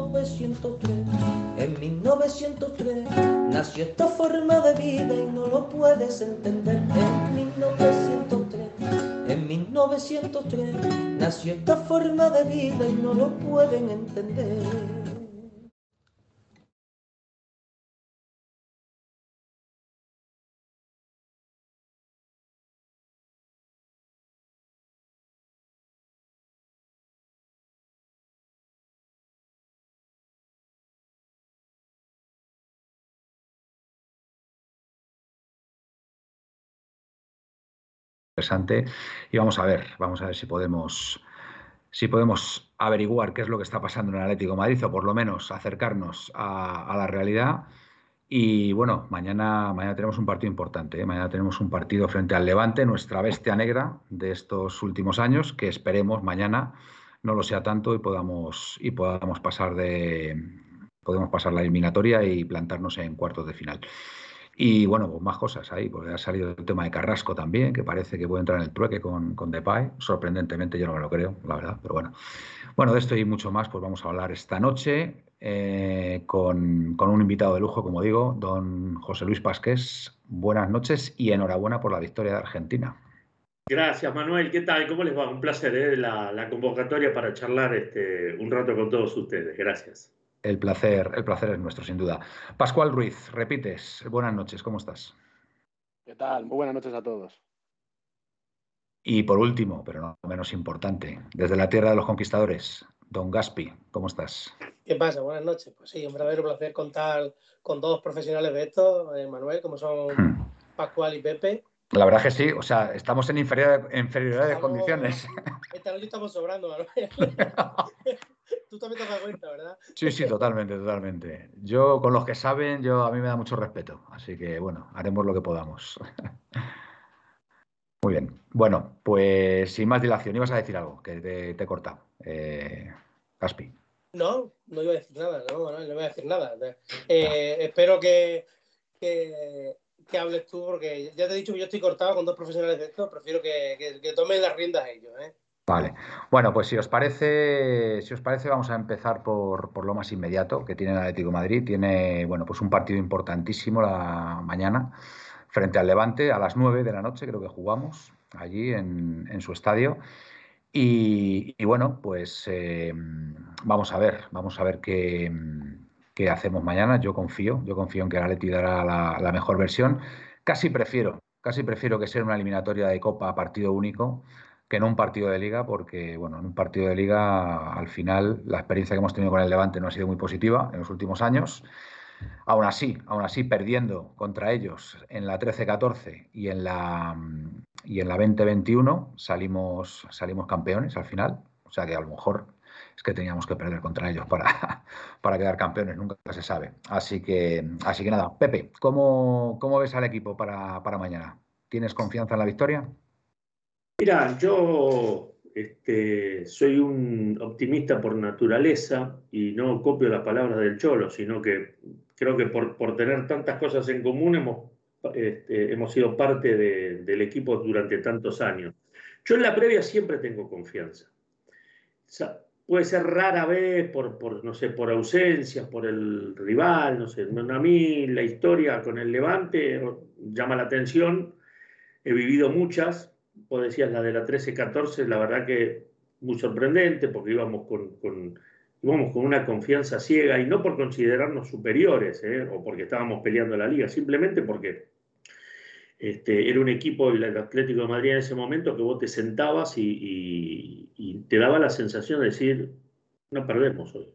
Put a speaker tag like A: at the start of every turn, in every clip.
A: 1903. En 1903 nació esta forma de vida y no lo puedes entender. En 1903, en 1903 nació esta forma de vida y no lo pueden entender.
B: Interesante y vamos a ver, vamos a ver si podemos si podemos averiguar qué es lo que está pasando en el Atlético de Madrid o por lo menos acercarnos a, la realidad. Y bueno, mañana, mañana tenemos un partido importante. ¿eh? Mañana tenemos un partido frente al Levante, nuestra bestia negra de estos últimos años, que esperemos mañana no lo sea tanto y podamos, y podamos pasar de podemos pasar la eliminatoria y plantarnos en cuartos de final. Y bueno, pues más cosas ahí, porque ha salido el tema de Carrasco también, que parece que puede entrar en el trueque con, con Depay. Sorprendentemente, yo no me lo creo, la verdad, pero bueno. Bueno, de esto y mucho más, pues vamos a hablar esta noche eh, con, un invitado de lujo, como digo, don José Luis Pasqués. Buenas noches y enhorabuena por la victoria de Argentina.
C: Gracias, Manuel. ¿Qué tal? ¿Cómo les va? Un placer ¿eh? la, la, convocatoria para charlar este, un rato con todos ustedes. Gracias.
B: El placer, el placer es nuestro, sin duda. Pascual Ruiz, repites. Buenas noches, ¿cómo estás?
D: ¿Qué tal? Muy buenas noches a todos.
B: Y por último, pero no menos importante, desde la tierra de los conquistadores, don Gaspi, ¿cómo estás?
E: ¿Qué pasa? Buenas noches. Pues sí, un verdadero placer contar con dos profesionales de esto, eh, Manuel, como son hmm. Pascual y Pepe.
B: La verdad que sí, o sea, estamos en inferioridad, de condiciones.
E: Esta noche estamos sobrando, Manuel. Tú también te das cuenta, ¿verdad?
B: Sí, sí, totalmente, totalmente. Yo, con los que saben, yo a mí me da mucho respeto. Así que, bueno, haremos lo que podamos. Muy bien. Bueno, pues sin más dilación, ibas a decir algo, que te, te he cortado. Eh, Caspi.
E: No, no iba a decir nada, no, no, no voy a decir nada. Eh, espero que, que, hables tú, porque ya te he dicho que yo estoy cortado con dos profesionales de esto, prefiero que, que, que tomen las riendas ellos, ¿eh?
B: Bueno, pues si os parece, si os parece, vamos a empezar por, lo más inmediato que tiene el Atlético Madrid. Tiene, bueno, pues un partido importantísimo la mañana frente al Levante a las 9 de la noche, creo que jugamos allí en, su estadio. Y, bueno, pues eh, vamos a ver, vamos a ver qué, hacemos mañana. Yo confío, yo confío en que el Atleti dará la, mejor versión. Casi prefiero, casi prefiero que sea una eliminatoria de Copa partido único que en un partido de liga, porque bueno, en un partido de liga al final la experiencia que hemos tenido con el Levante no ha sido muy positiva en los últimos años. Aún así, aún así perdiendo contra ellos en la 13-14 y en la y en la 20-21 salimos salimos campeones al final, o sea que a lo mejor es que teníamos que perder contra ellos para, para quedar campeones, nunca se sabe. Así que, así que nada, Pepe, ¿cómo, cómo ves al equipo para, para mañana? ¿Tienes confianza en la victoria?
C: Mira, yo este, soy un optimista por naturaleza y no copio las palabras del Cholo, sino que creo que por, tener tantas cosas en común hemos, este, sido parte del equipo durante tantos años. Yo en la previa siempre tengo confianza. puede ser rara vez por, por, no sé, por ausencias, por el rival, no sé. A mí la historia con el Levante llama la atención. He vivido muchas, decías la de la 13-14, la verdad que muy sorprendente porque íbamos con, íbamos con una confianza ciega y no por considerarnos superiores ¿eh? o porque estábamos peleando la liga, simplemente porque este, era un equipo, el Atlético de Madrid en ese momento, que vos te sentabas y, te daba la sensación de decir, no perdemos hoy,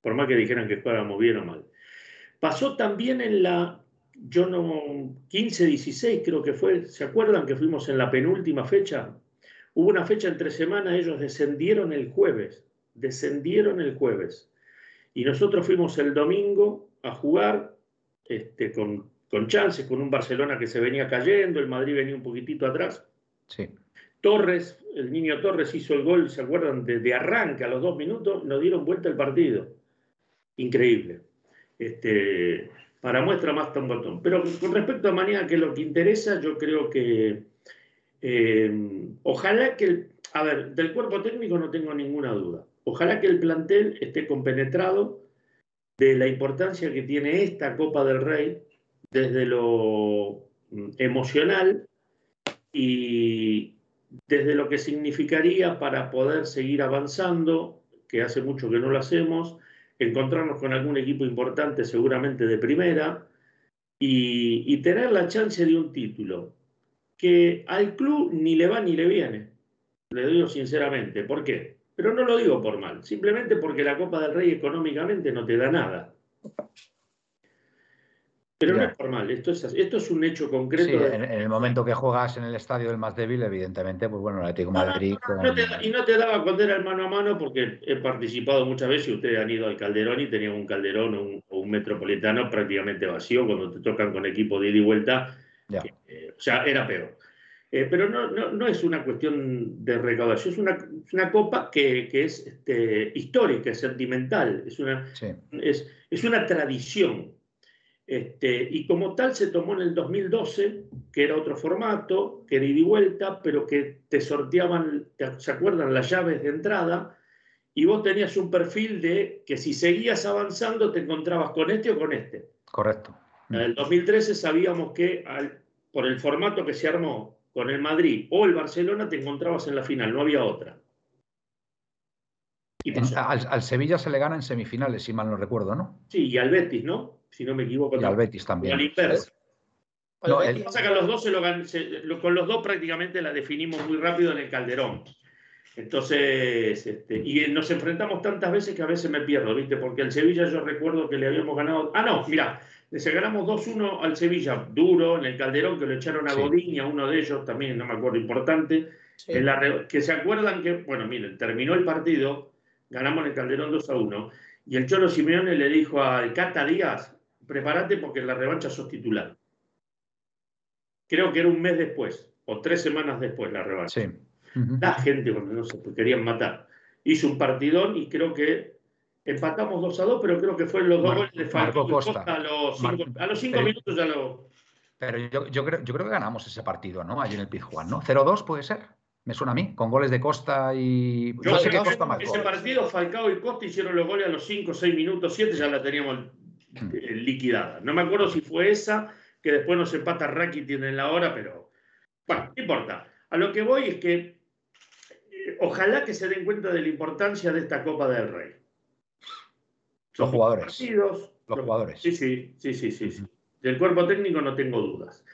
C: por más que dijeran que fuéramos bien o mal. Pasó también en la yo no, 15, 16 creo que fue, ¿se acuerdan que fuimos en la penúltima fecha? Hubo una fecha entre semana, ellos descendieron el jueves, descendieron el jueves. Y nosotros fuimos el domingo a jugar este, con, con chances, con un Barcelona que se venía cayendo, el Madrid venía un poquitito atrás.
B: Sí.
C: Torres, el niño Torres hizo el gol, ¿se acuerdan? De, de arranque a los dos minutos, nos dieron vuelta el partido. Increíble. Este, para muestra más un botón. Pero con respecto a mañana, que lo que interesa, yo creo que eh, ojalá que, el, a ver, del cuerpo técnico no tengo ninguna duda. Ojalá que el plantel esté compenetrado de la importancia que tiene esta Copa del Rey desde lo mm, emocional y desde lo que significaría para poder seguir avanzando, que hace mucho que no lo hacemos, encontrarnos con algún equipo importante seguramente de primera y, tener la chance de un título que al club ni le va ni le viene. Le digo sinceramente. ¿Por qué? Pero no lo digo por mal, simplemente porque la Copa del Rey económicamente no te da nada. Pero no es por mal, esto es, esto es un hecho concreto.
B: Sí, en, en, el momento que juegas en el estadio del más débil, evidentemente, pues bueno, el Atlético no, Madrid.
C: No, no, con... te, y no te daba cuando era el mano a mano, porque he participado muchas veces y ustedes han ido al Calderón y tenían un Calderón o un, o un Metropolitano prácticamente vacío cuando te tocan con equipo de ida y vuelta. Eh, o sea, era peor. Eh, pero no, no, no, es una cuestión de recaudación, es una, una copa que, que es este, histórica, es sentimental, es una, sí. es, es una tradición. Este, y como tal se tomó en el 2012, que era otro formato, que era ida y vuelta, pero que te sorteaban, ¿se acuerdan? Las llaves de entrada, y vos tenías un perfil de que si seguías avanzando te encontrabas con este o con este.
B: Correcto.
C: En el 2013 sabíamos que al, por el formato que se armó con el Madrid o el Barcelona te encontrabas en la final, no había otra.
B: Y al, al, Sevilla se le gana en semifinales, si mal no recuerdo, ¿no?
C: Sí, y al Betis, ¿no? Si no me equivoco.
B: Y al Betis también.
C: Al inverso. No, el... pasa que los dos se lo, se, lo, con los dos prácticamente la definimos muy rápido en el Calderón. Entonces, este, y nos enfrentamos tantas veces que a veces me pierdo, ¿viste? Porque el Sevilla yo recuerdo que le habíamos ganado. Ah, no, mira, le ganamos 2-1 al Sevilla, duro, en el Calderón, que lo echaron a sí. Godín y a uno de ellos, también no me acuerdo, importante. Sí. En la, que se acuerdan que, bueno, miren, terminó el partido, ganamos en el Calderón 2-1, y el Cholo Simeone le dijo al Cata Díaz: prepárate porque en la revancha sos titular. Creo que era un mes después, o tres semanas después la revancha.
B: Sí.
C: La gente, cuando no se querían matar. Hizo un partidón y creo que empatamos 2 a 2, pero creo que fue los dos goles de Falcao
B: Costa.
C: Costa. a los 5 Mar cinco minutos ya lo.
B: Pero yo, yo, creo, yo creo que ganamos ese partido, ¿no? Allí en el Pizjuán, ¿no? 0-2 puede ser. Me suena a mí, con goles de Costa y.
C: Yo no sé qué Costa. Ese partido, Falcao y Costa hicieron los goles a los 5, 6 minutos, 7, ya la teníamos hmm. liquidada. No me acuerdo si fue esa, que después nos empata Rakitic en la hora, pero. Bueno, no importa. A lo que voy es que ojalá que se den cuenta de la importancia de esta Copa del Rey.
B: Los jugadores.
C: Partidos,
B: los, los, jugadores.
C: Sí, sí, sí, sí, sí, sí. Del cuerpo técnico no tengo dudas.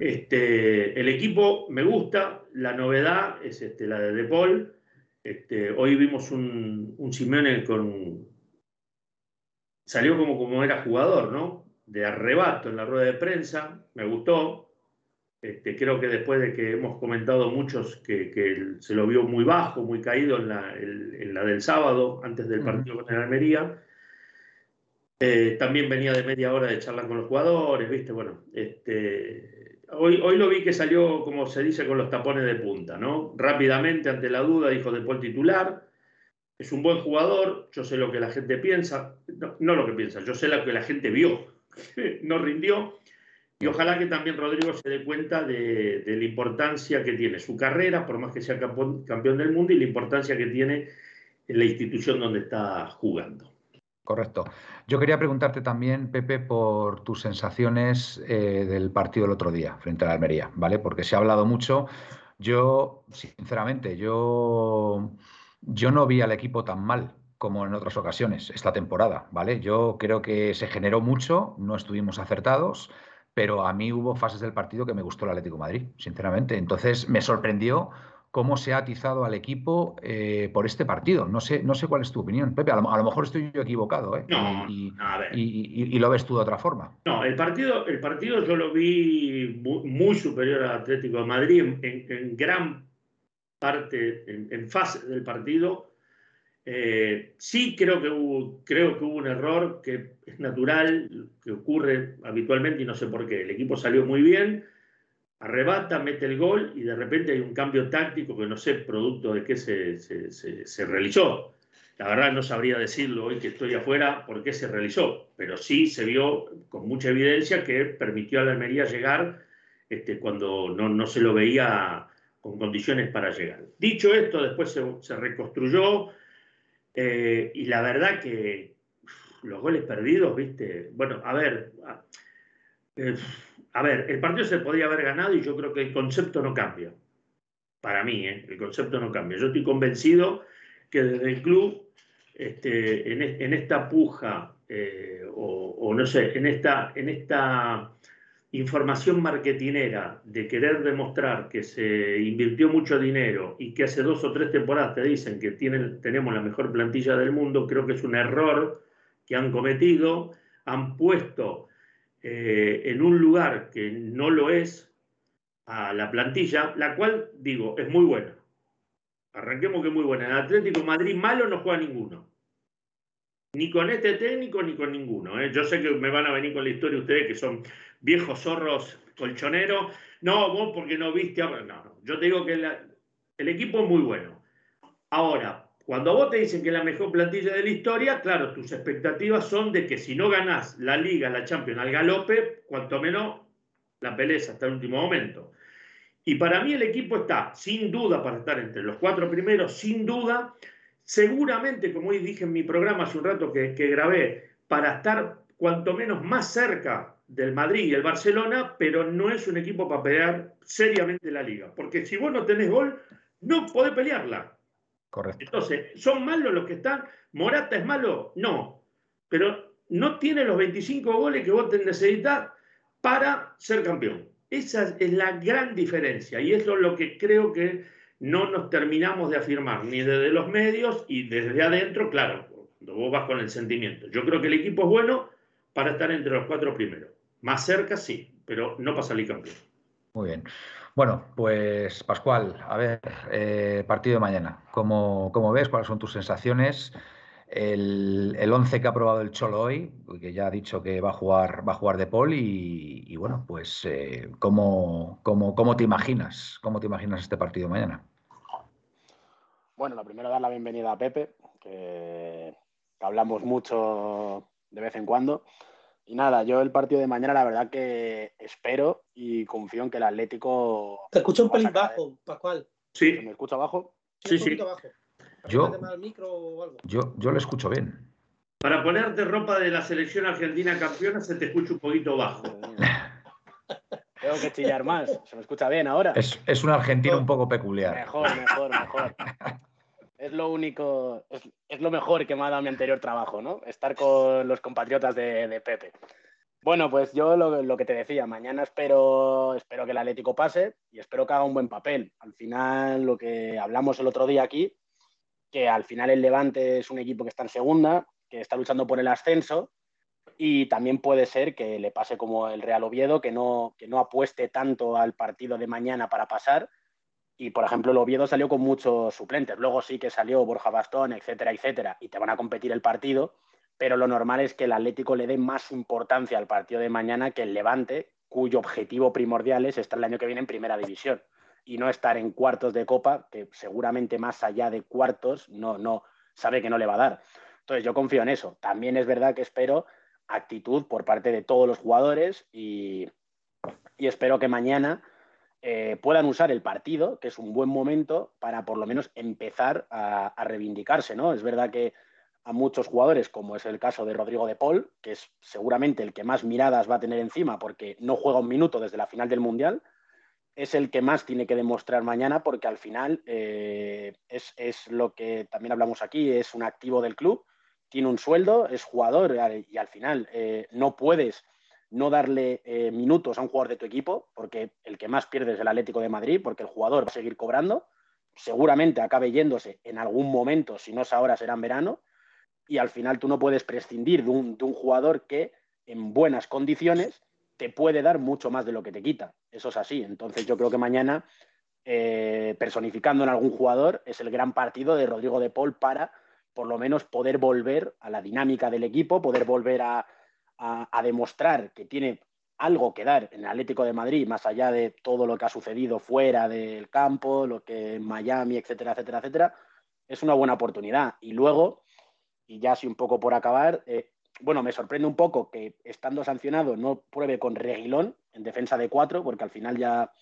C: Este, el equipo me gusta, la novedad es este, la de De Paul. Este, hoy vimos un, un Simeone con. Salió como, como era jugador, ¿no? De arrebato en la rueda de prensa, me gustó. Este, creo que después de que hemos comentado muchos que, que se lo vio muy bajo, muy caído en la, en, en la del sábado, antes del partido uh -huh. con el Almería, eh, también venía de media hora de charlar con los jugadores, ¿viste? Bueno, este, hoy, hoy lo vi que salió, como se dice, con los tapones de punta, ¿no? Rápidamente, ante la duda, dijo después el titular. Es un buen jugador, yo sé lo que la gente piensa, no, lo que piensa, yo sé lo que la gente vio, no rindió. Y ojalá que también Rodrigo se dé cuenta de, de, la importancia que tiene su carrera, por más que sea campeón del mundo, y la importancia que tiene en la institución donde está jugando.
B: Correcto. Yo quería preguntarte también, Pepe, por tus sensaciones eh, del partido del otro día frente a la Almería, ¿vale? Porque se ha hablado mucho. Yo, sinceramente, yo, yo no vi al equipo tan mal como en otras ocasiones esta temporada, ¿vale? Yo creo que se generó mucho, no estuvimos acertados, pero a mí hubo fases del partido que me gustó el Atlético Madrid, sinceramente. Entonces me sorprendió cómo se ha atizado al equipo eh, por este partido. No sé, no sé cuál es tu opinión, Pepe. A lo, a lo mejor estoy yo equivocado, ¿eh?
C: No,
B: y,
C: a ver.
B: Y, y, y, lo ves tú de otra forma.
C: No, el partido, el partido yo lo vi muy, muy superior al Atlético de Madrid en gran parte, en, fase del partido. Eh, sí creo que, hubo, creo que hubo un error que es natural, que ocurre habitualmente y no sé por qué. El equipo salió muy bien, arrebata, mete el gol y de repente hay un cambio táctico que no sé producto de qué se, se, realizó. La verdad no sabría decirlo hoy que estoy afuera por qué se realizó, pero sí se vio con mucha evidencia que permitió a la Almería llegar este, cuando no, no, se lo veía con condiciones para llegar. Dicho esto, después se, reconstruyó eh, y la verdad que los goles perdidos, viste, bueno, a ver, eh, a ver, el partido se podría haber ganado y yo creo que el concepto no cambia. Para mí, ¿eh? el concepto no cambia. Yo estoy convencido que desde el club, este, en, esta puja, eh, o, no sé, en esta, en esta información marketinera de querer demostrar que se invirtió mucho dinero y que hace dos o tres temporadas te dicen que tienen, tenemos la mejor plantilla del mundo, creo que es un error que han cometido. Han puesto eh, en un lugar que no lo es a la plantilla, la cual, digo, es muy buena. Arranquemos que es muy buena. En Atlético Madrid malo no juega ninguno. Ni con este técnico ni con ninguno. ¿eh? Yo sé que me van a venir con la historia ustedes que son viejos zorros colchoneros. No, vos porque no viste. No, no. Yo te digo que el equipo es muy bueno. Ahora, cuando vos te dicen que es la mejor plantilla de la historia, claro, tus expectativas son de que si no ganás la Liga, la Champions al galope, cuanto menos la peleas hasta el último momento. Y para mí el equipo está, sin duda, para estar entre los cuatro primeros, sin duda, seguramente, como hoy dije en mi programa hace un rato que, que grabé, para estar cuanto menos más cerca del Madrid y el Barcelona, pero no es un equipo para pelear seriamente la liga. Porque si vos no tenés gol, no podés pelearla.
B: Correcto.
C: Entonces, ¿son malos los que están? ¿Morata es malo? No. Pero no tiene los 25 goles que vos necesitas para ser campeón. Esa es la gran diferencia y eso es lo que creo que no nos terminamos de afirmar, ni desde los medios y desde adentro, claro, cuando vos vas con el sentimiento. Yo creo que el equipo es bueno para estar entre los cuatro primeros. Más cerca sí, pero no para salir campeón.
B: Muy bien. Bueno, pues Pascual, a ver, eh, partido de mañana. ¿Cómo, ves? ¿Cuáles son tus sensaciones? El, el 11 que ha probado el Cholo hoy, que ya ha dicho que va a jugar, va a jugar de Paul y, bueno, pues eh, ¿cómo, cómo, te imaginas? ¿Cómo te imaginas este partido de mañana?
D: Bueno, lo primero dar la bienvenida a Pepe, que hablamos mucho de vez en cuando. Y nada, yo el partido de mañana, la verdad que espero y confío en que el Atlético.
E: Te escucho un pelín bajo, Pascual.
C: Sí.
D: ¿Me escucha bajo?
C: Sí, sí.
B: Yo, yo, yo lo escucho bien.
C: Para ponerte ropa de la selección argentina campeona se te escucha un poquito bajo.
D: Tengo que chillar más. ¿Se me escucha bien ahora?
B: Es, es un argentino un poco peculiar.
D: Mejor, mejor, mejor es lo único, es, lo mejor que me ha dado mi anterior trabajo, ¿no? Estar con los compatriotas de, Pepe. Bueno, pues yo lo, que te decía, mañana espero, espero que el Atlético pase y espero que haga un buen papel. Al final, lo que hablamos el otro día aquí, que al final el Levante es un equipo que está en segunda, que está luchando por el ascenso y también puede ser que le pase como el Real Oviedo, que no, que no apueste tanto al partido de mañana para pasar y, por ejemplo, el Oviedo salió con muchos suplentes. Luego sí que salió Borja Bastón, etcétera, etcétera, y te van a competir el partido. Pero lo normal es que el Atlético le dé más importancia al partido de mañana que el Levante, cuyo objetivo primordial es estar el año que viene en primera división y no estar en cuartos de copa, que seguramente más allá de cuartos no, no sabe que no le va a dar. Entonces yo confío en eso. También es verdad que espero actitud por parte de todos los jugadores y, y espero que mañana eh, puedan usar el partido, que es un buen momento para por lo menos empezar a, reivindicarse, ¿no? Es verdad que a muchos jugadores, como es el caso de Rodrigo de Paul, que es seguramente el que más miradas va a tener encima porque no juega un minuto desde la final del Mundial, es el que más tiene que demostrar mañana porque al final eh, es, lo que también hablamos aquí, es un activo del club, tiene un sueldo, es jugador y al final eh, no puedes no darle eh, minutos a un jugador de tu equipo, porque el que más pierde es el Atlético de Madrid, porque el jugador va a seguir cobrando, seguramente acabe yéndose en algún momento, si no es ahora, será en verano, y al final tú no puedes prescindir de un, jugador que en buenas condiciones te puede dar mucho más de lo que te quita. Eso es así. Entonces yo creo que mañana, eh, personificando en algún jugador, es el gran partido de Rodrigo de Paul para por lo menos poder volver a la dinámica del equipo, poder volver a, a demostrar que tiene algo que dar en el Atlético de Madrid, más allá de todo lo que ha sucedido fuera del campo, lo que en Miami, etcétera, etcétera, etcétera, es una buena oportunidad. Y luego, y ya así un poco por acabar, eh, bueno, me sorprende un poco que estando sancionado no pruebe con Reguilón en defensa de cuatro, porque al final ya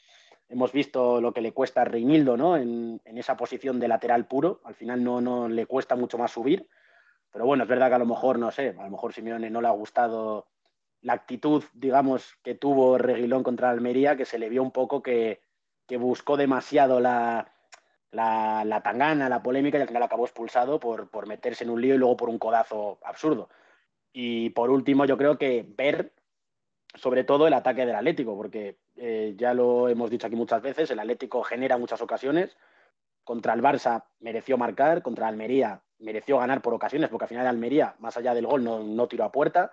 D: hemos visto lo que le cuesta a Reinildo ¿no? en, esa posición de lateral puro. Al final no, no le cuesta mucho más subir. Pero bueno, es verdad que a lo mejor, no sé, a lo mejor Simeone no le ha gustado la actitud, digamos, que tuvo Reguilón contra Almería, que se le vio un poco que, buscó demasiado la, la, tangana, la polémica, y al final acabó expulsado por, por meterse en un lío y luego por un codazo absurdo. Y por último, yo creo que ver sobre todo el ataque del Atlético, porque eh, ya lo hemos dicho aquí muchas veces, el Atlético genera muchas ocasiones. Contra el Barça mereció marcar, contra Almería mereció ganar por ocasiones, porque al final Almería, más allá del gol, no, no tiró a puerta.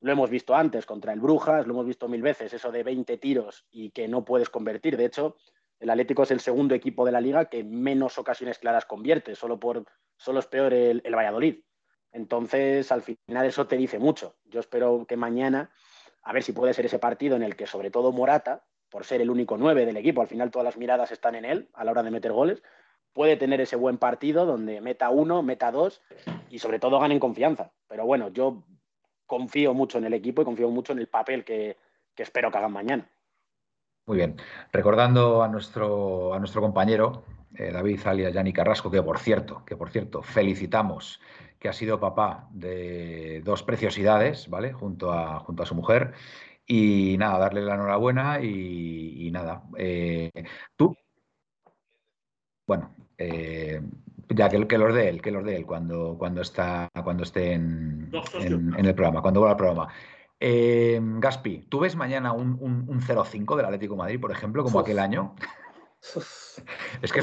D: Lo hemos visto antes contra el Brujas, lo hemos visto mil veces, eso de 20 tiros y que no puedes convertir. De hecho, el Atlético es el segundo equipo de la liga que menos ocasiones claras convierte, solo, por, solo es peor el, Valladolid. Entonces, al final eso te dice mucho. Yo espero que mañana, a ver si puede ser ese partido en el que sobre todo Morata, por ser el único nueve del equipo, al final todas las miradas están en él a la hora de meter goles, puede tener ese buen partido donde meta uno, meta dos y sobre todo ganen confianza. Pero bueno, yo confío mucho en el equipo y confío mucho en el papel que, espero que hagan mañana.
B: Muy bien. Recordando a nuestro, a nuestro compañero eh, David alias Yanni Carrasco, que por cierto, que por cierto, felicitamos que ha sido papá de dos preciosidades, ¿vale? Junto a, junto a su mujer. Y nada, darle la enhorabuena y, nada. Eh, tú, bueno, eh, ya que, que los de él, que los de él cuando, cuando, está, cuando esté en, el programa, cuando vuelva al programa. Eh, Gaspi, ¿tú ves mañana un, un, 0-5 del Atlético Madrid, por ejemplo, como aquel año? es que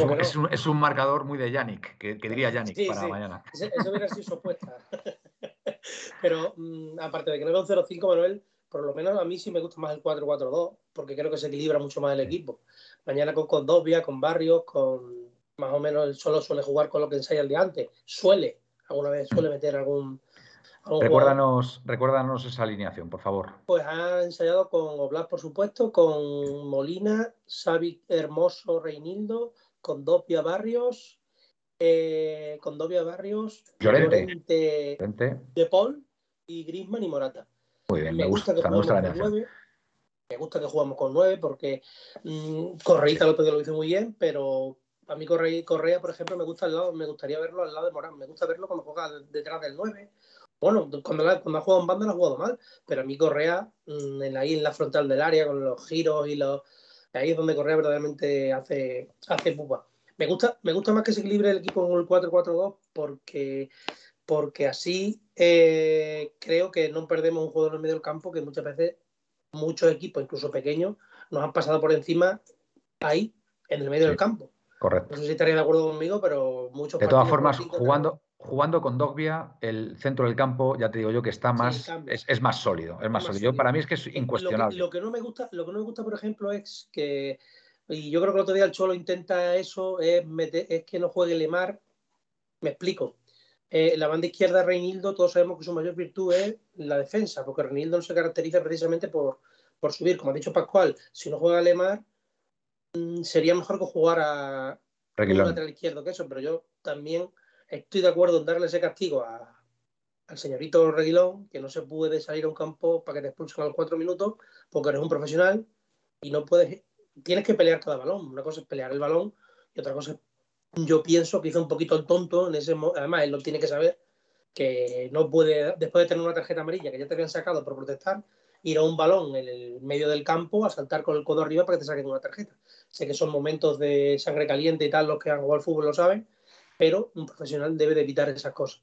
B: es, un, marcador muy de Yannick, que, diría Yannick para mañana.
E: Eso, hubiera sido su apuesta. Pero mm, aparte de que no veo un 0-5, Manuel, por lo menos a mí sí me gusta más el 4-4-2, porque creo que se equilibra mucho más el equipo. Mañana con Condovia, con Barrios, con más o menos él solo suele jugar con lo que ensaya el día antes. Suele, alguna vez suele meter algún.
B: recuérdanos, recuérdanos esa alineación, por favor.
E: Pues ha ensayado con Oblast, por supuesto, con Molina, Xavi Hermoso Reinildo, con Dopia Barrios, eh, con Dopia Barrios,
B: Llorente,
E: De Paul y Grisman y Morata.
B: Muy bien, me, gusta, que jugamos con
E: nueve. Me gusta que jugamos con nueve porque mmm, Correita lo lo hizo muy bien, pero a mí Correa, por ejemplo, me gusta al lado, me gustaría verlo al lado de Morán. Me gusta verlo cuando juega detrás del 9. Bueno, cuando, cuando ha jugado en banda lo ha jugado mal, pero a mí Correa, mm, en, ahí en la frontal del área, con los giros y los. Ahí es donde Correa verdaderamente hace, hace pupa. Me gusta, me gusta más que se equilibre el equipo con el 4-4-2 porque, porque así eh, creo que no perdemos un jugador en el medio del campo que muchas veces muchos equipos, incluso pequeños, nos han pasado por encima ahí, en el medio del campo.
B: Correcto.
E: No sé si estaría de acuerdo conmigo, pero muchos.
B: De todas formas, jugando, jugando con Dogbia, el centro del campo, ya te digo yo que está más, es, más sólido, es más, sólido. para mí es que es incuestionable.
E: Lo que, no me gusta, lo que no me gusta, por ejemplo, es que, y yo creo que el otro día el Cholo intenta eso, es, es que no juegue Lemar. Me explico. Eh, la banda izquierda Reinildo, todos sabemos que su mayor virtud es la defensa, porque Reinildo no se caracteriza precisamente por, por subir. Como ha dicho Pascual, si no juega Lemar, sería mejor que jugara un lateral izquierdo que eso, pero yo también estoy de acuerdo en darle ese castigo al señorito Reguilón, que no se puede salir a un campo para que te expulsen a los cuatro minutos, porque eres un profesional y no puedes, tienes que pelear cada balón. Una cosa es pelear el balón y otra cosa es, yo pienso que hizo un poquito el tonto en ese además él lo tiene que saber que no puede, después de tener una tarjeta amarilla que ya te habían sacado por protestar, ir a un balón en el medio del campo a saltar con el codo arriba para que te saquen una tarjeta. Sé que son momentos de sangre caliente y tal, los que han jugado al fútbol lo saben, pero un profesional debe de evitar esas cosas.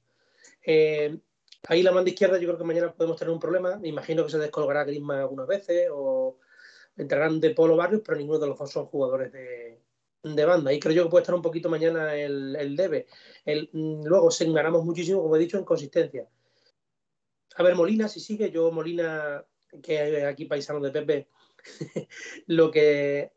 E: Eh, ahí la mano izquierda yo creo que mañana podemos tener un problema. Me imagino que se descolgará Griezmann algunas veces o entrarán de Polo Barrios, pero ninguno de los dos son jugadores de, banda. Y creo yo que puede estar un poquito mañana el, el debe. El, mm, luego se ganamos muchísimo, como he dicho, en consistencia. A ver, Molina, si sigue, yo Molina que aquí paisano de Pepe, lo que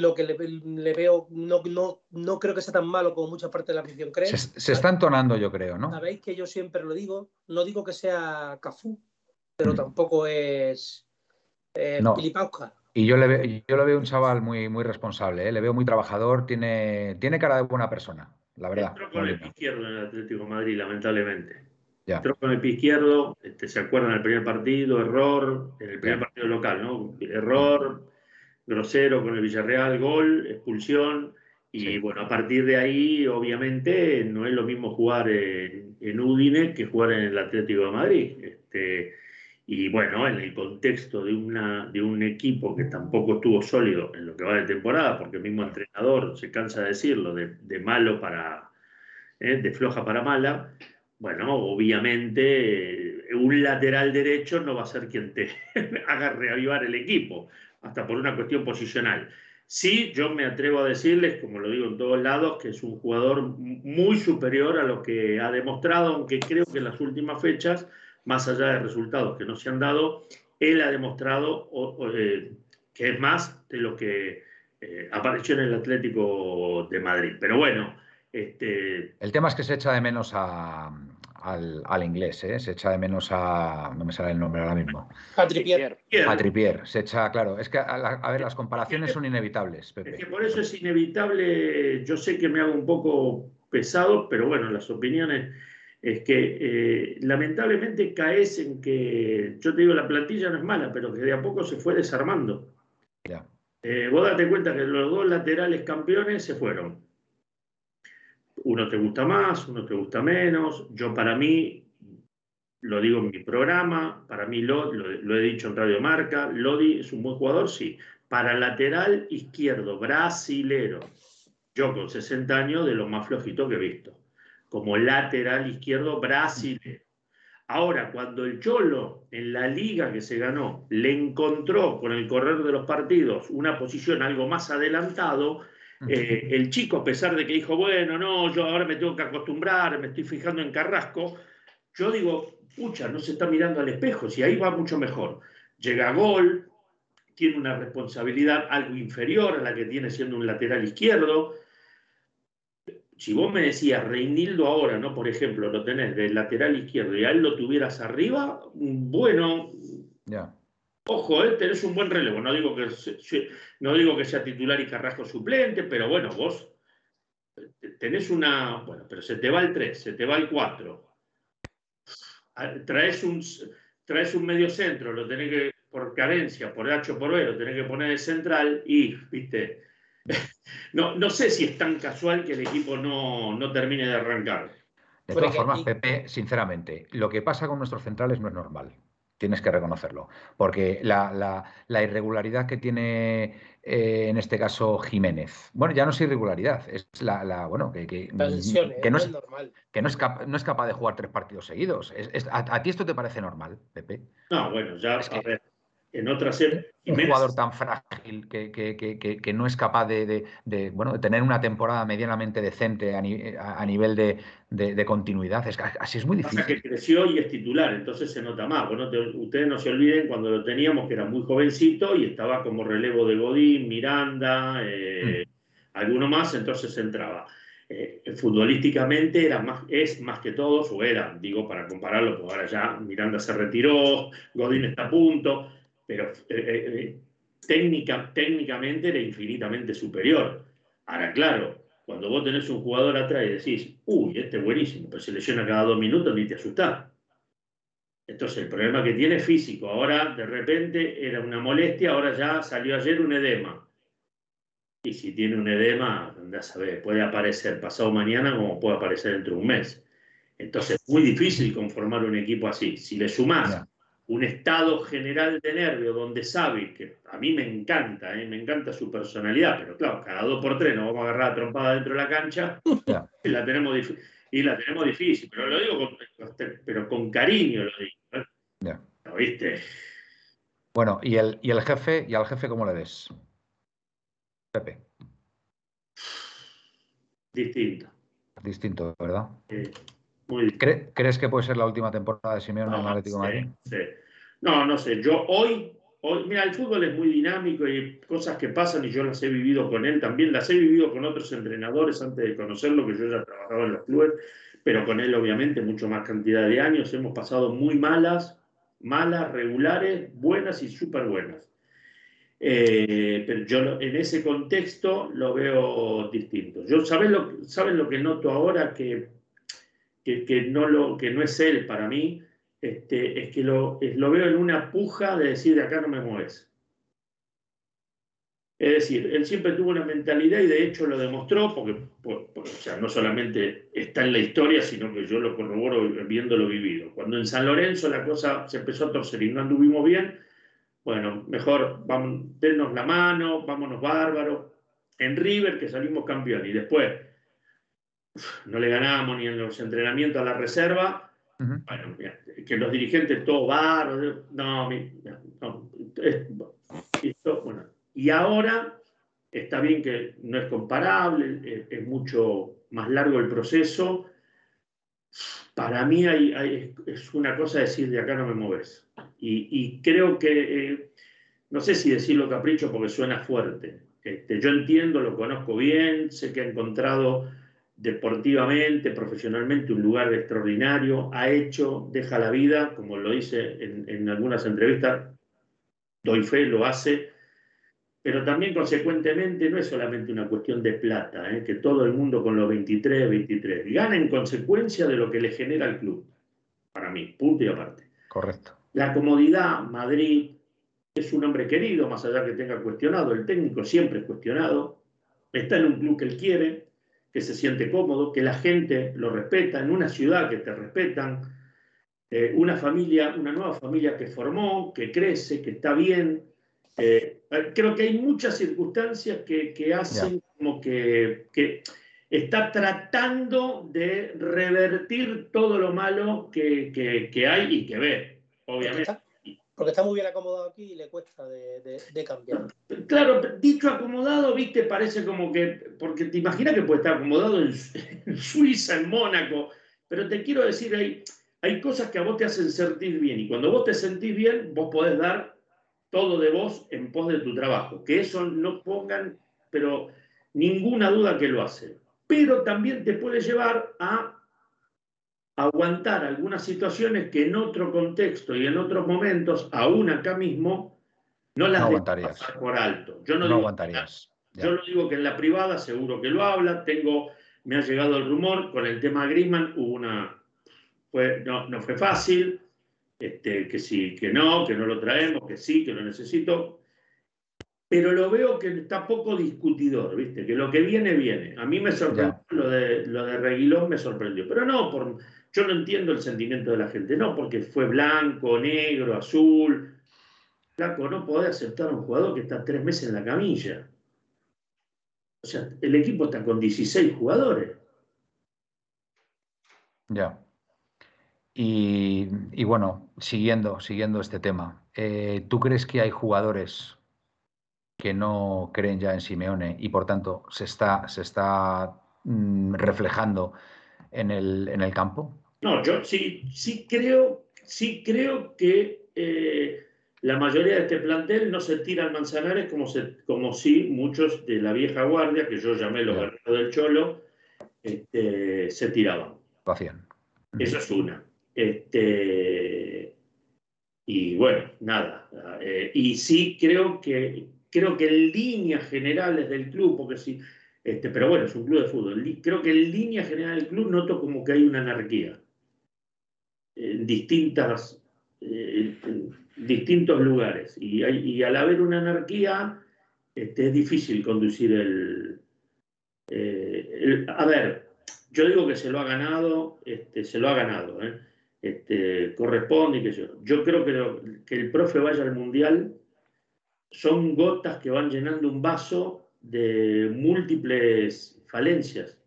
E: lo que le, veo, no, no, no, creo que sea tan malo como mucha parte de la afición cree.
B: Se, está entonando, yo creo, ¿no?
E: Sabéis que yo siempre lo digo, no digo que sea Cafú, pero mm. tampoco es eh, no.
B: Y yo le, yo le veo un chaval muy, muy responsable, ¿eh? le veo muy trabajador, tiene, tiene cara de buena persona, la verdad.
C: Entró con el pie izquierdo en el Atlético Madrid, lamentablemente. Ya. Entró con el pie izquierdo, este, se acuerdan del primer partido, error, en el primer partido local, ¿no? Error, grosero con el Villarreal, gol, expulsión. Y bueno, a partir de ahí, obviamente, no es lo mismo jugar en, en Udine que jugar en el Atlético de Madrid. Este, y bueno, en el contexto de, una, de un equipo que tampoco estuvo sólido en lo que va de temporada, porque el mismo entrenador se cansa de decirlo, de, malo para, eh, de floja para mala, bueno, obviamente eh, un lateral derecho no va a ser quien te haga reavivar el equipo, hasta por una cuestión posicional. Sí, yo me atrevo a decirles, como lo digo en todos lados, que es un jugador muy superior a lo que ha demostrado, aunque creo que en las últimas fechas más allá de resultados que no se han dado, él ha demostrado eh, que es más de lo que eh, apareció en el Atlético de Madrid. Pero bueno, este...
B: El tema es que se echa de menos al, inglés, ¿eh? se echa de menos a. No me sale el nombre ahora mismo.
E: A Tripier.
B: A Tripier, se echa, claro. Es que, a, ver, las comparaciones son inevitables, Pepe.
C: Es que por eso es inevitable. Yo sé que me hago un poco pesado, pero bueno, las opiniones es que eh, lamentablemente caes en que, yo te digo, la plantilla no es mala, pero que de a poco se fue desarmando. Eh, vos date cuenta que los dos laterales campeones se fueron. Uno te gusta más, uno te gusta menos. Yo para mí, lo digo en mi programa, para mí lo, he dicho en Radio Marca, Lodi es un buen jugador, sí. Para lateral izquierdo, brasilero, yo con 60 años de lo más flojito que he visto como lateral izquierdo brasileño. Ahora, cuando el Cholo en la liga que se ganó le encontró con el correr de los partidos una posición algo más adelantado, eh, el chico, a pesar de que dijo, bueno, no, yo ahora me tengo que acostumbrar, me estoy fijando en Carrasco, yo digo, pucha, no se está mirando al espejo, si ahí va mucho mejor. Llega a gol, tiene una responsabilidad algo inferior a la que tiene siendo un lateral izquierdo, si vos me decías, Reinildo ahora, ¿no? Por ejemplo, lo tenés del lateral izquierdo y a él lo tuvieras arriba, bueno, ojo, ¿eh? tenés un buen relevo. No digo, que, no digo que sea titular y Carrasco suplente, pero bueno, vos tenés una, bueno, pero se te va el 3, se te va el 4. Ah, traes un, traes un medio centro, lo tenés que, por carencia, por H o por B, lo tenés que poner de central y, viste, no, no sé si es tan casual que el equipo no, termine de arrancar.
B: De todas formas, Pepe, sinceramente, lo que pasa con nuestros centrales no es normal. Tienes que reconocerlo. Porque la, irregularidad que tiene eh, en este caso Jiménez, bueno, ya no es irregularidad, es la, bueno, que, que, no es, normal. que no es, no es capaz de jugar tres partidos seguidos. a, ti esto te parece normal, Pepe?
C: No, bueno, ya, a ver, en otras
B: un jugador tan frágil que, no es capaz de, bueno, de tener una temporada medianamente decente a, nivel de, continuidad. Es, así es muy difícil. Pasa
C: que creció y es titular, entonces se nota más. Bueno, ustedes no se olviden cuando lo teníamos, que era muy jovencito y estaba como relevo de Godín, Miranda, eh, mm. alguno más, entonces entraba. Eh, futbolísticamente era más, es más que todos, o era, digo, para compararlo, porque ahora ya Miranda se retiró, Godín está a punto pero eh, eh, eh, técnica, técnicamente era infinitamente superior. Ahora, claro, cuando vos tenés un jugador atrás y decís, uy, este es buenísimo, pero se lesiona cada dos minutos, ni te asustás. Entonces, el problema que tiene es físico. Ahora, de repente, era una molestia, ahora ya salió ayer un edema. Y si tiene un edema, andás a puede aparecer pasado mañana como puede aparecer dentro de un mes. Entonces, es muy difícil conformar un equipo así. Si le sumás un estado general de nervio donde sabe que a mí me encanta, ¿eh? me encanta su personalidad, pero claro, cada dos por tres nos vamos a agarrar a trompada dentro de la cancha y, la tenemos y la tenemos difícil, pero lo digo con, pero con cariño, lo digo. ¿eh? ¿Lo viste?
B: Bueno, ¿y el, ¿y el jefe? ¿Y al jefe cómo le ves? Pepe.
C: Distinto.
B: Distinto, ¿verdad? ¿Crees que puede ser la última temporada de Simeone en el Atlético de Madrid?
C: Sí. No, no sé. Yo hoy, hoy, mira, el fútbol es muy dinámico y hay cosas que pasan y yo las he vivido con él también, las he vivido con otros entrenadores antes de conocerlo, que yo ya trabajaba en los clubes, pero con él obviamente mucho más cantidad de años, hemos pasado muy malas, malas, regulares, buenas y súper buenas. Eh, pero yo en ese contexto lo veo distinto. Yo, ¿saben lo, ¿saben lo que noto ahora? Que, que, no lo, que no es él para mí, este, es que lo, lo veo en una puja de decir de acá no me mueves. Es decir, él siempre tuvo una mentalidad y de hecho lo demostró, porque o sea, no solamente está en la historia, sino que yo lo corroboro viéndolo vivido. Cuando en San Lorenzo la cosa se empezó a torcer y no anduvimos bien, bueno, mejor vamos, denos la mano, vámonos bárbaros. En River, que salimos campeón, y después no le ganábamos ni en los entrenamientos a la reserva. Bueno, que los dirigentes todo bárbaros, no, no, esto, bueno. Y ahora está bien que no es comparable, es, mucho más largo el proceso. Para mí hay, es una cosa decir de acá no me mueves. Y, creo que, eh, no sé si decirlo capricho porque suena fuerte. Este, yo entiendo, lo conozco bien, sé que ha encontrado deportivamente, profesionalmente, un lugar extraordinario, ha hecho, deja la vida, como lo dice en, en algunas entrevistas, doy fe, lo hace, pero también consecuentemente no es solamente una cuestión de plata, ¿eh? que todo el mundo con los 23, 23, gana en consecuencia de lo que le genera el club, para mí, punto y aparte.
B: Correcto.
C: La comodidad, Madrid es un hombre querido, más allá que tenga cuestionado, el técnico siempre es cuestionado, está en un club que él quiere, que se siente cómodo, que la gente lo respeta, en una ciudad que te respetan, eh, una familia, una nueva familia que formó, que crece, que está bien. Eh, creo que hay muchas circunstancias que, que hacen como que, que, está tratando de revertir todo lo malo que, que hay y que ve obviamente.
E: Porque está, muy bien acomodado aquí y le cuesta de, cambiar.
C: Claro, dicho acomodado, viste, parece como que, porque te imaginas que puede estar acomodado en, Suiza, en Mónaco, pero te quiero decir, hay, hay cosas que a vos te hacen sentir bien y cuando vos te sentís bien, vos podés dar todo de vos en pos de tu trabajo. Que eso no pongan, pero ninguna duda que lo hace. Pero también te puede llevar a aguantar algunas situaciones que en otro contexto y en otros momentos, aún acá mismo, no las
B: no
C: pasar por alto. Yo no,
B: no aguantarías.
C: Yo lo digo que en la privada seguro que lo habla. Tengo, me ha llegado el rumor con el tema Griezmann, hubo una, fue, no, no fue fácil, este, que sí, que no, que no lo traemos, que sí, que lo necesito. Pero lo veo que está poco discutidor, ¿viste? Que lo que viene, viene. A mí me sorprendió, lo de, lo de Reguilón me sorprendió. Pero no por, yo no entiendo el sentimiento de la gente, no porque fue blanco, negro, azul. Blanco, no puede aceptar a un jugador que está tres meses en la camilla. O sea, el equipo está con 16 jugadores.
B: Ya. Y, bueno, siguiendo, siguiendo este tema, eh, ¿tú crees que hay jugadores que no creen ya en Simeone y por tanto se está, se está mm, reflejando en el, en el campo?
C: No, yo sí, sí creo, sí creo que eh, la mayoría de este plantel no se tira al Manzanares como, se, como si muchos de la vieja guardia, que yo llamé los guerreros del Cholo, este, se tiraban.
B: Lo hacían.
C: Eso es una. Este, y bueno, nada. Eh, y sí creo que, creo que en líneas generales del club, porque sí, este, pero bueno, es un club de fútbol, creo que en líneas generales del club noto como que hay una anarquía en, distintas, eh, distintos lugares. Y, al haber una anarquía, este, es difícil conducir eh, el, A ver, yo digo que se lo ha ganado, este, se lo ha ganado, ¿eh? este, corresponde que yo. Yo creo que, que el profe vaya al mundial son gotas que van llenando un vaso de múltiples falencias.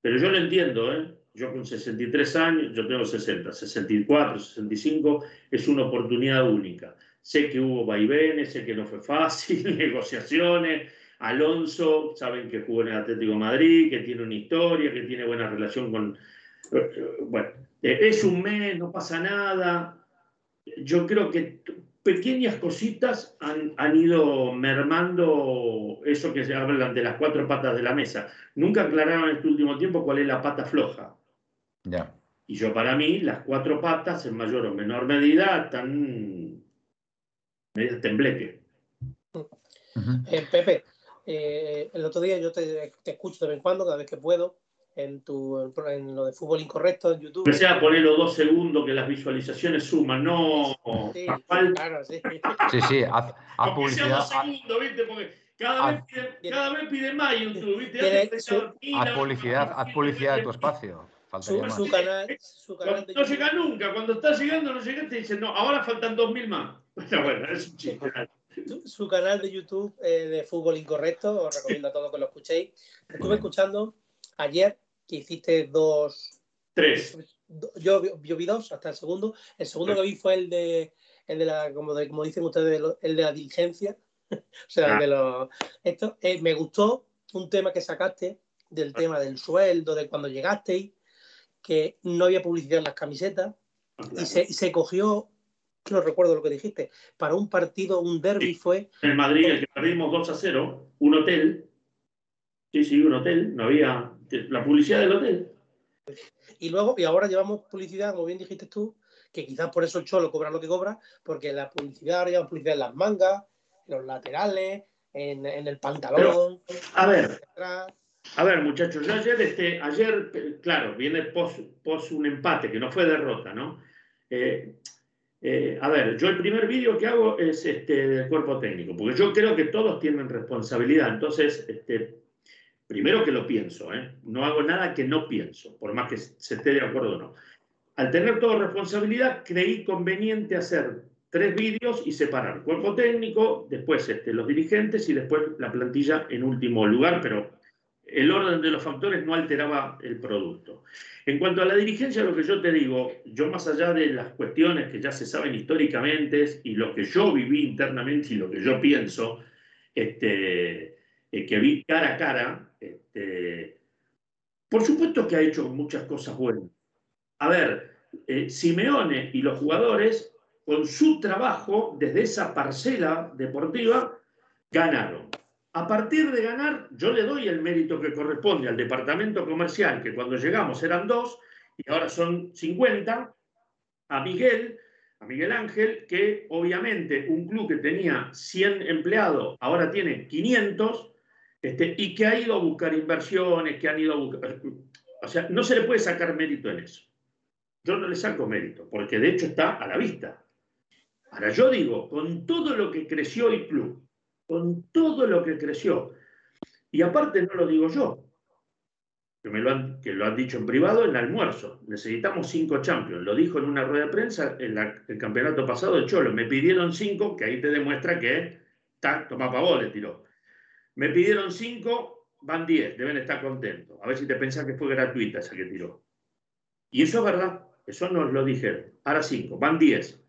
C: Pero yo lo entiendo, ¿eh? yo con 63 años, yo tengo 60, 64, 65, es una oportunidad única. Sé que hubo vaivenes, sé que no fue fácil, negociaciones. Alonso, saben que jugó en el Atlético Madrid, que tiene una historia, que tiene buena relación con... Bueno, es un mes, no pasa nada. Yo creo que pequeñas cositas han, han, ido mermando eso que se hablan de las cuatro patas de la mesa. Nunca aclararon en este último tiempo cuál es la pata floja.
B: Ya.
C: Y yo para mí, las cuatro patas, en mayor o menor medida, están medio tembleque.
E: Eh, Pepe, eh, el otro día yo te, te, escucho de vez en cuando, cada vez que puedo, en, tu, en lo de fútbol incorrecto en YouTube.
C: Sea poner los dos segundos que las visualizaciones suman, no.
E: Sí, claro, sí.
B: Sí, sí, haz, publicidad.
C: dos segundos, ¿viste? Porque cada, vez pide, cada vez pide más YouTube, ¿viste?
E: Tiene
C: Antes
E: su-
C: pensaba, mira,
B: Haz publicidad, haz publicidad de tu espacio. Faltaría
E: Su,
B: más.
E: su canal, su canal
C: Cuando
E: de
C: no llega nunca, cuando está llegando no llega, te dicen, no, ahora faltan 2.000 más. Bueno, bueno, es un chiste.
E: su, su canal de YouTube eh, de fútbol incorrecto, os recomiendo a todos que lo escuchéis. Estuve escuchando ayer que hiciste dos,
C: Tres.
E: do- yo, vi- yo vi dos hasta el segundo. El segundo que vi fue el de, el de la, como, de- como dicen ustedes, el de la diligencia. o sea, el
C: Ah.
E: de los. Esto, eh, me gustó un tema que sacaste del tema del sueldo, de cuando llegasteis, que no había publicidad en las camisetas y se, y se cogió, no recuerdo lo que dijiste, para un partido, un derby
C: Sí.
E: fue
C: En Madrid, el que perdimos 2 a 0, un hotel. Sí, sí, un hotel. No había. La publicidad del hotel.
E: Y luego, y ahora llevamos publicidad, como bien dijiste tú, que quizás por eso el Cholo cobra lo que cobra, porque la publicidad, ahora llevamos publicidad en las mangas, en los laterales, en, en el pantalón,
C: A ver. A ver, muchachos, yo ayer, este, ayer, claro, viene pos, pos un empate, que no fue derrota, ¿no? Eh, eh, a ver, yo el primer vídeo que hago es este, del cuerpo técnico, porque yo creo que todos tienen responsabilidad. Entonces, este, primero que lo pienso, ¿eh? No hago nada que no pienso, por más que se esté de acuerdo o no. Al tener toda responsabilidad, creí conveniente hacer tres vídeos y separar cuerpo técnico, después este, los dirigentes y después la plantilla en último lugar, pero el orden de los factores no alteraba el producto. En cuanto a la dirigencia, lo que yo te digo, yo más allá de las cuestiones que ya se saben históricamente y lo que yo viví internamente y lo que yo pienso, este, eh, que vi cara a cara, este, por supuesto que ha hecho muchas cosas buenas. A ver, eh, Simeone y los jugadores, con su trabajo desde esa parcela deportiva, ganaron. A partir de ganar, yo le doy el mérito que corresponde al departamento comercial, que cuando llegamos eran dos y ahora son 50, a Miguel, a Miguel Ángel, que obviamente un club que tenía 100 empleados ahora tiene 500 este, y que ha ido a buscar inversiones, que han ido a buscar... O sea, no se le puede sacar mérito en eso. Yo no le saco mérito, porque de hecho está a la vista. Ahora yo digo, con todo lo que creció el club, con todo lo que creció. Y aparte no lo digo yo, que, me lo han, que lo han dicho en privado en almuerzo. Necesitamos cinco champions. Lo dijo en una rueda de prensa en el campeonato pasado de Cholo. Me pidieron cinco, que ahí te demuestra que está, toma pavó, le tiró. Me pidieron cinco, van diez, deben estar contentos. A ver si te pensás que fue gratuita esa que tiró. Y eso es verdad, eso nos lo dijeron. Ahora cinco, van diez.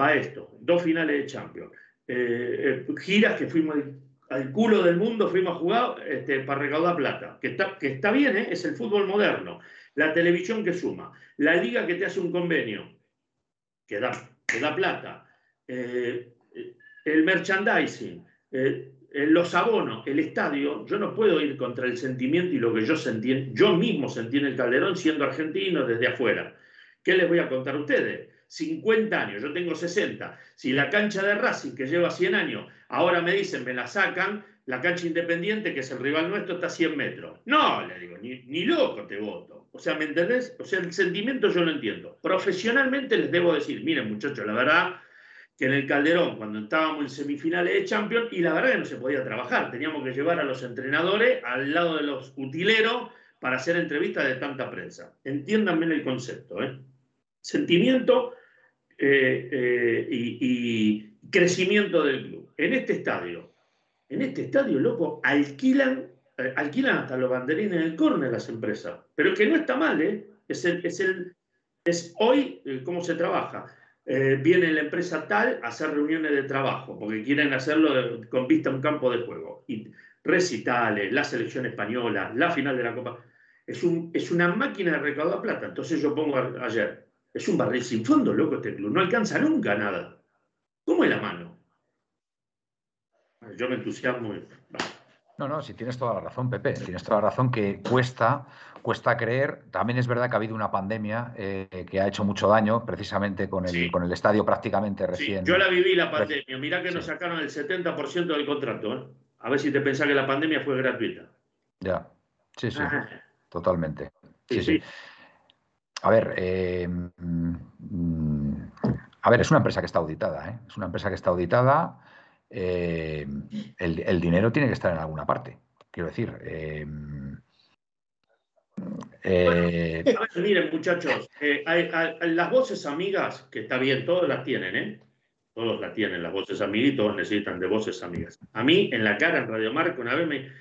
C: Va esto, dos finales de Champions eh, eh, giras que fuimos al, culo del mundo, fuimos a jugar este, para recaudar plata. Que está, que está bien, ¿eh? es el fútbol moderno. La televisión que suma. La liga que te hace un convenio, que da, que da plata. Eh, el merchandising. Los abonos, el estadio, yo no puedo ir contra el sentimiento y lo que yo sentí, yo mismo sentí en el Calderón siendo argentino desde afuera. ¿Qué les voy a contar a ustedes? 50 años, yo tengo 60. Si la cancha de Racing, que lleva 100 años, ahora me dicen, me la sacan, la cancha independiente, que es el rival nuestro, está a 100 metros. No, le digo, ni, ni loco te voto. O sea, ¿me entendés? O sea, el sentimiento yo lo entiendo. Profesionalmente les debo decir, miren muchachos, la verdad que en el Calderón, cuando estábamos en semifinales de Champions, y la verdad que no se podía trabajar, teníamos que llevar a los entrenadores al lado de los utileros para hacer entrevistas de tanta prensa. Entiéndanme el concepto, ¿eh? Sentimiento eh, eh, y, crecimiento del club. En este estadio, en este estadio, loco, alquilan, alquilan hasta los banderines del córner las empresas. Pero que no está mal. Es, el, es, el, es hoy cómo se trabaja. Eh, viene la empresa tal a hacer reuniones de trabajo, porque quieren hacerlo con vista a un campo de juego. Y recitales, la selección española, la final de la Copa. Es, un, es una máquina de recaudar plata. Entonces yo pongo ayer, es un barril sin fondo, loco, este club. No alcanza nunca nada. ¿Cómo es la mano? Yo me entusiasmo.
B: No, no, si tienes toda la razón, Pepe. Tienes toda la razón que cuesta, cuesta creer. También es verdad que ha habido una pandemia eh, que ha hecho mucho daño, precisamente con el, con el estadio prácticamente recién.
C: yo la viví la pandemia. Mirá que nos sacaron el 70% del contrato. ¿eh? A ver si te pensás que la pandemia fue gratuita.
B: Ya, sí, sí, totalmente. Sí, sí. A ver, eh, mm, a ver, es una empresa que está auditada, ¿eh? Es una empresa que está auditada. Eh, el, dinero tiene que estar en alguna parte. Quiero decir. Eh,
C: miren, muchachos, las voces amigas, que está bien, todos las tienen, ¿eh? Todos las tienen, las voces amigas, y todos necesitan de voces amigas. A mí, en la cara, en Radio Marca, una vez me.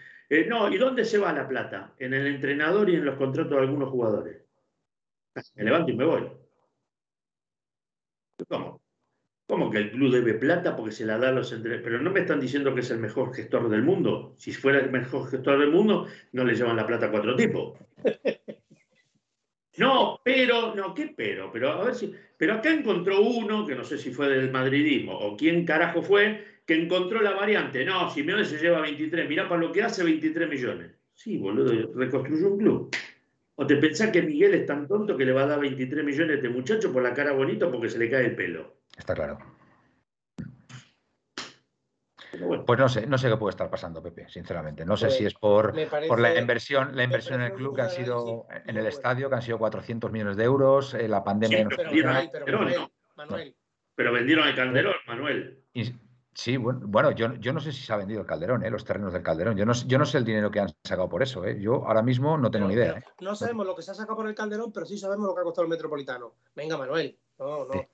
C: no, ¿y dónde se va la plata? En el entrenador y en los contratos de algunos jugadores. Me levanto y me voy. ¿Cómo? ¿Cómo que el club debe plata porque se la da a los entrenadores? Pero no me están diciendo que es el mejor gestor del mundo. Si fuera el mejor gestor del mundo, no le llevan la plata a cuatro tipos. No, pero, no, ¿qué pero? Pero a ver si. Pero acá encontró uno, que no sé si fue del madridismo o quién carajo fue, que encontró la variante. No, Simeone se lleva 23. Mirá para lo que hace 23 millones. Sí, boludo, reconstruyó un club. ¿O te pensás que Miguel es tan tonto que le va a dar 23 millones de este muchacho por la cara bonita porque se le cae el pelo?
B: Está claro. Pues no sé, no sé qué puede estar pasando, Pepe, sinceramente. No sé si pues es por, por la inversión, la inversión en el club que han sido en el estadio, que han sido 400 millones de euros, eh, la pandemia.
C: pero, pero, vendieron el Calderón, Manuel.
B: Sí, bueno, yo, yo, no sé si se ha vendido el Calderón, ¿eh? los terrenos del Calderón. Yo no, yo no sé el dinero que han sacado por eso. ¿eh? Yo ahora mismo no tengo ni idea. ¿eh?
E: No sabemos lo que se ha sacado por el Calderón, pero sí sabemos lo que ha costado el Metropolitano. Venga, Manuel. No, no.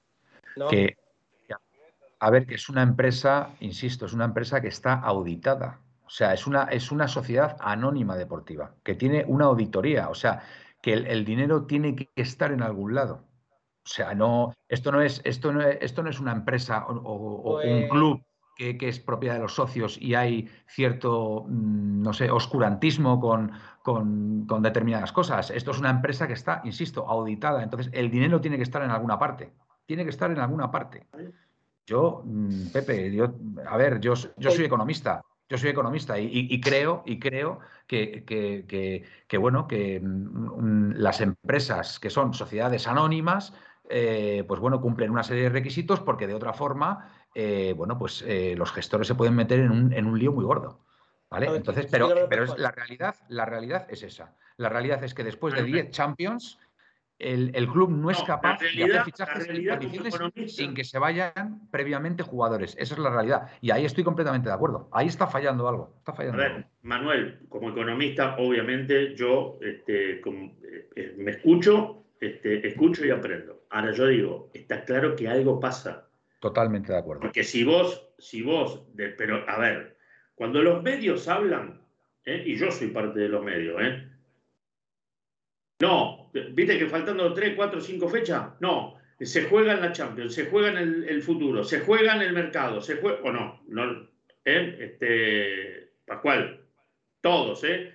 B: A ver, que es una empresa, insisto, es una empresa que está auditada. O sea, es una, es una sociedad anónima deportiva, que tiene una auditoría. O sea, que el, dinero tiene que estar en algún lado. O sea, no, esto no es, esto no es, esto no es una empresa o, un pues club que, es propiedad de los socios y hay cierto, mm, no sé, oscurantismo con, con, determinadas cosas. Esto es una empresa que está, insisto, auditada. Entonces, el dinero tiene que estar en alguna parte. Tiene que estar en alguna parte. Yo, mm, Pepe, yo, a ver, yo, yo soy economista. Yo soy economista y, creo, y creo que, que, bueno, que mm, las empresas que son sociedades anónimas, eh, pues bueno, cumplen una serie de requisitos porque de otra forma eh, bueno, pues eh, los gestores se pueden meter en un, en un lío muy gordo. ¿Vale? Entonces, pero, pero es, la, realidad, la realidad es esa. La realidad es que después de 10 Champions, el, club no es capaz de hacer fichajes condiciones sin que se vayan previamente jugadores. Esa es la realidad. Y ahí estoy completamente de acuerdo. Ahí está fallando algo. Está fallando
C: a ver, Manuel, como economista, obviamente yo este, eh, me escucho, este, escucho y aprendo. Ahora yo digo, está claro que algo pasa.
B: Totalmente de acuerdo.
C: Porque si vos, si vos, pero a ver, cuando los medios hablan, ¿eh? y yo soy parte de los medios, ¿eh? No, viste que faltando 3, 4, 5 fechas, no, se juega en la Champions, se juega en el, futuro, se juega en el mercado, se juega, o no, no ¿eh? este, Pascual, todos, ¿eh?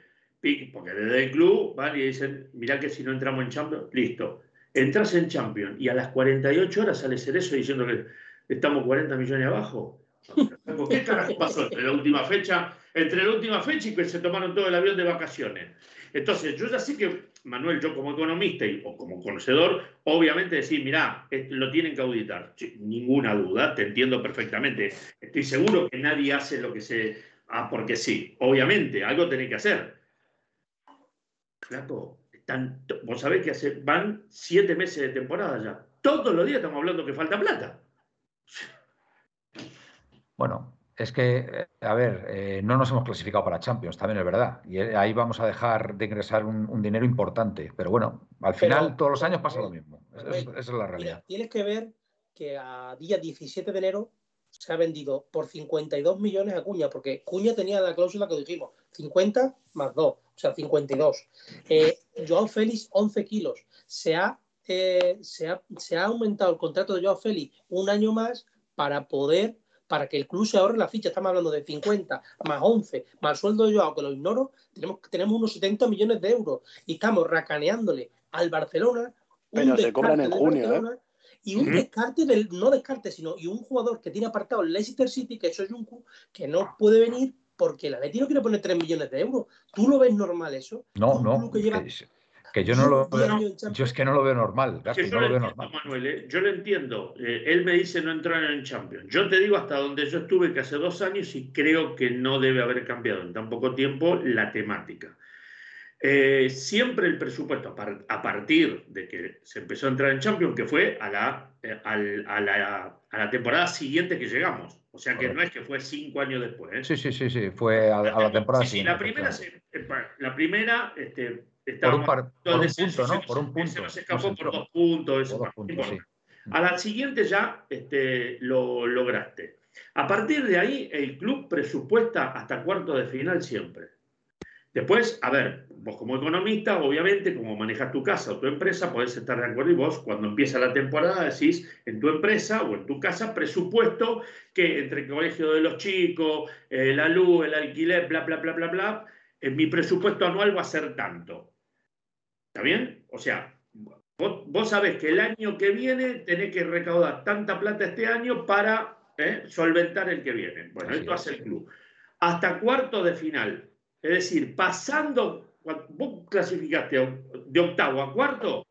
C: Porque desde el club van y dicen, mirá que si no entramos en Champions, listo. Entras en Champions y a las 48 horas sale eso diciendo que estamos 40 millones abajo. ¿Qué carajo pasó entre la última fecha, entre la última fecha y que se tomaron todo el avión de vacaciones? Entonces, yo ya sé que, Manuel, yo como economista y, o como conocedor, obviamente decir, mirá, lo tienen que auditar. ninguna duda, te entiendo perfectamente. Estoy seguro que nadie hace lo que se... Ah, porque sí, obviamente, algo tiene que hacer. Flaco, están, vos sabés que hace, van siete meses de temporada ya. Todos los días estamos hablando que falta plata.
B: Bueno, es que, eh, a ver, eh, no nos hemos clasificado para Champions, también es verdad. Y eh, ahí vamos a dejar de ingresar un, dinero importante. Pero bueno, al final todos los años pasa lo mismo. esa es la realidad.
E: tienes que ver que a día 17 de enero se ha vendido por 52 millones a Cuña, porque Cuña tenía la cláusula que dijimos, 50 más 2, o sea, 52. Joao Félix, 11 kilos. Se ha, se, ha, se ha aumentado el contrato de Joao Félix un año más para poder, para que el club se ahorre la ficha, estamos hablando de 50 más 11, más el sueldo de Joao, que lo ignoro, tenemos, tenemos unos 70 millones de euros y estamos racaneándole al Barcelona.
D: Pero se cobran en junio, ¿eh?
E: Y un descarte del, no descarte, sino y un jugador que tiene apartado el Leicester City, que es un que no puede venir porque el Atleti no quiere poner 3 millones de euros. ¿Tú lo ves normal eso?
B: No, no. Que, yo no lo veo, yo es que no lo veo normal, no lo, veo normal.
C: Manuel, ¿eh? yo lo entiendo. Eh, él me dice no entrar en Champions. Yo te digo hasta donde yo estuve que hace dos años y creo que no debe haber cambiado en tan poco tiempo la temática. Eh, siempre el presupuesto, a partir de que se empezó a entrar en Champions, que fue a la, eh, a la, a la temporada siguiente que llegamos. O sea que no es que fue cinco años después. ¿eh?
B: Sí, sí, sí, sí, fue a, la temporada
C: siguiente. la primera, la primera este,
B: por un, par, por un punto, ¿no? Por un punto.
C: Se nos escapó por dos puntos. Por dos puntos sí. A la siguiente ya este, lo lograste. A partir de ahí, el club presupuesta hasta cuarto de final siempre. Después, a ver, vos como economista, obviamente, como manejas tu casa o tu empresa, podés estar de acuerdo y vos cuando empieza la temporada decís en tu empresa o en tu casa presupuesto que entre el colegio de los chicos, eh, la luz, el alquiler, bla, bla, bla, bla, bla, en mi presupuesto anual va a ser tanto. ¿Está bien? O sea, vos, vos sabés que el año que viene tenés que recaudar tanta plata este año para eh, solventar el que viene. Bueno, esto hace el club. Hasta cuarto de final es decir, pasando, vos clasificaste de octavo a cuarto,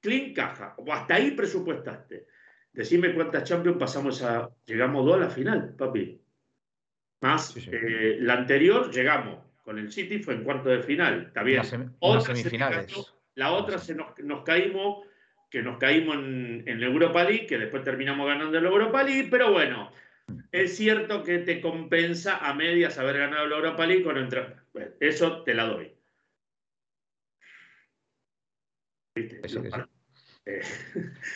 C: clean caja, o hasta ahí presupuestaste. Decime cuántas Champions pasamos a. Llegamos dos a la final, papi. Más eh, la anterior llegamos con el City, fue en cuarto de final. Está bien.
B: semifinales.
C: la otra se nos, caímos, que nos caímos en, en la Europa League, que después terminamos ganando la Europa League, pero bueno, es cierto que te compensa a medias haber ganado la Europa League con entrar. eso te la doy.
B: Eh.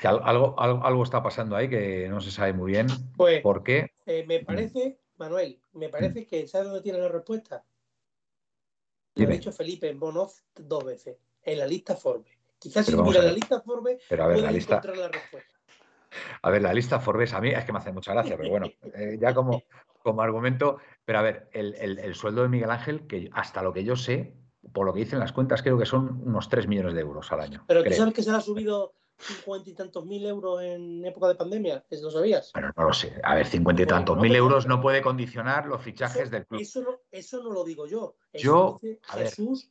B: algo, algo, está pasando ahí que no se sabe muy bien. Pues, ¿Por qué?
E: Eh, me parece, Manuel, me parece que ¿sabes dónde tiene la respuesta? Lo ha dicho Felipe en Bonoff dos veces, en la lista Forbes. Quizás si mira la lista Forbes,
B: pero a ver, la lista,
E: encontrar la respuesta.
B: A ver, la lista Forbes a mí es que me hace mucha gracia, pero bueno, eh, ya como, como argumento. Pero a ver, el, sueldo de Miguel Ángel, que hasta lo que yo sé, por lo que dicen las cuentas, creo que son unos 3 millones de euros al año.
E: Pero tú sabes que se ha subido 50 y tantos mil euros en época de pandemia, ¿eso lo sabías?
B: Pero no lo sé. A ver, 50 y tantos mil euros no puede condicionar los fichajes del club.
E: Eso no, eso no lo digo yo.
B: yo,
E: Jesús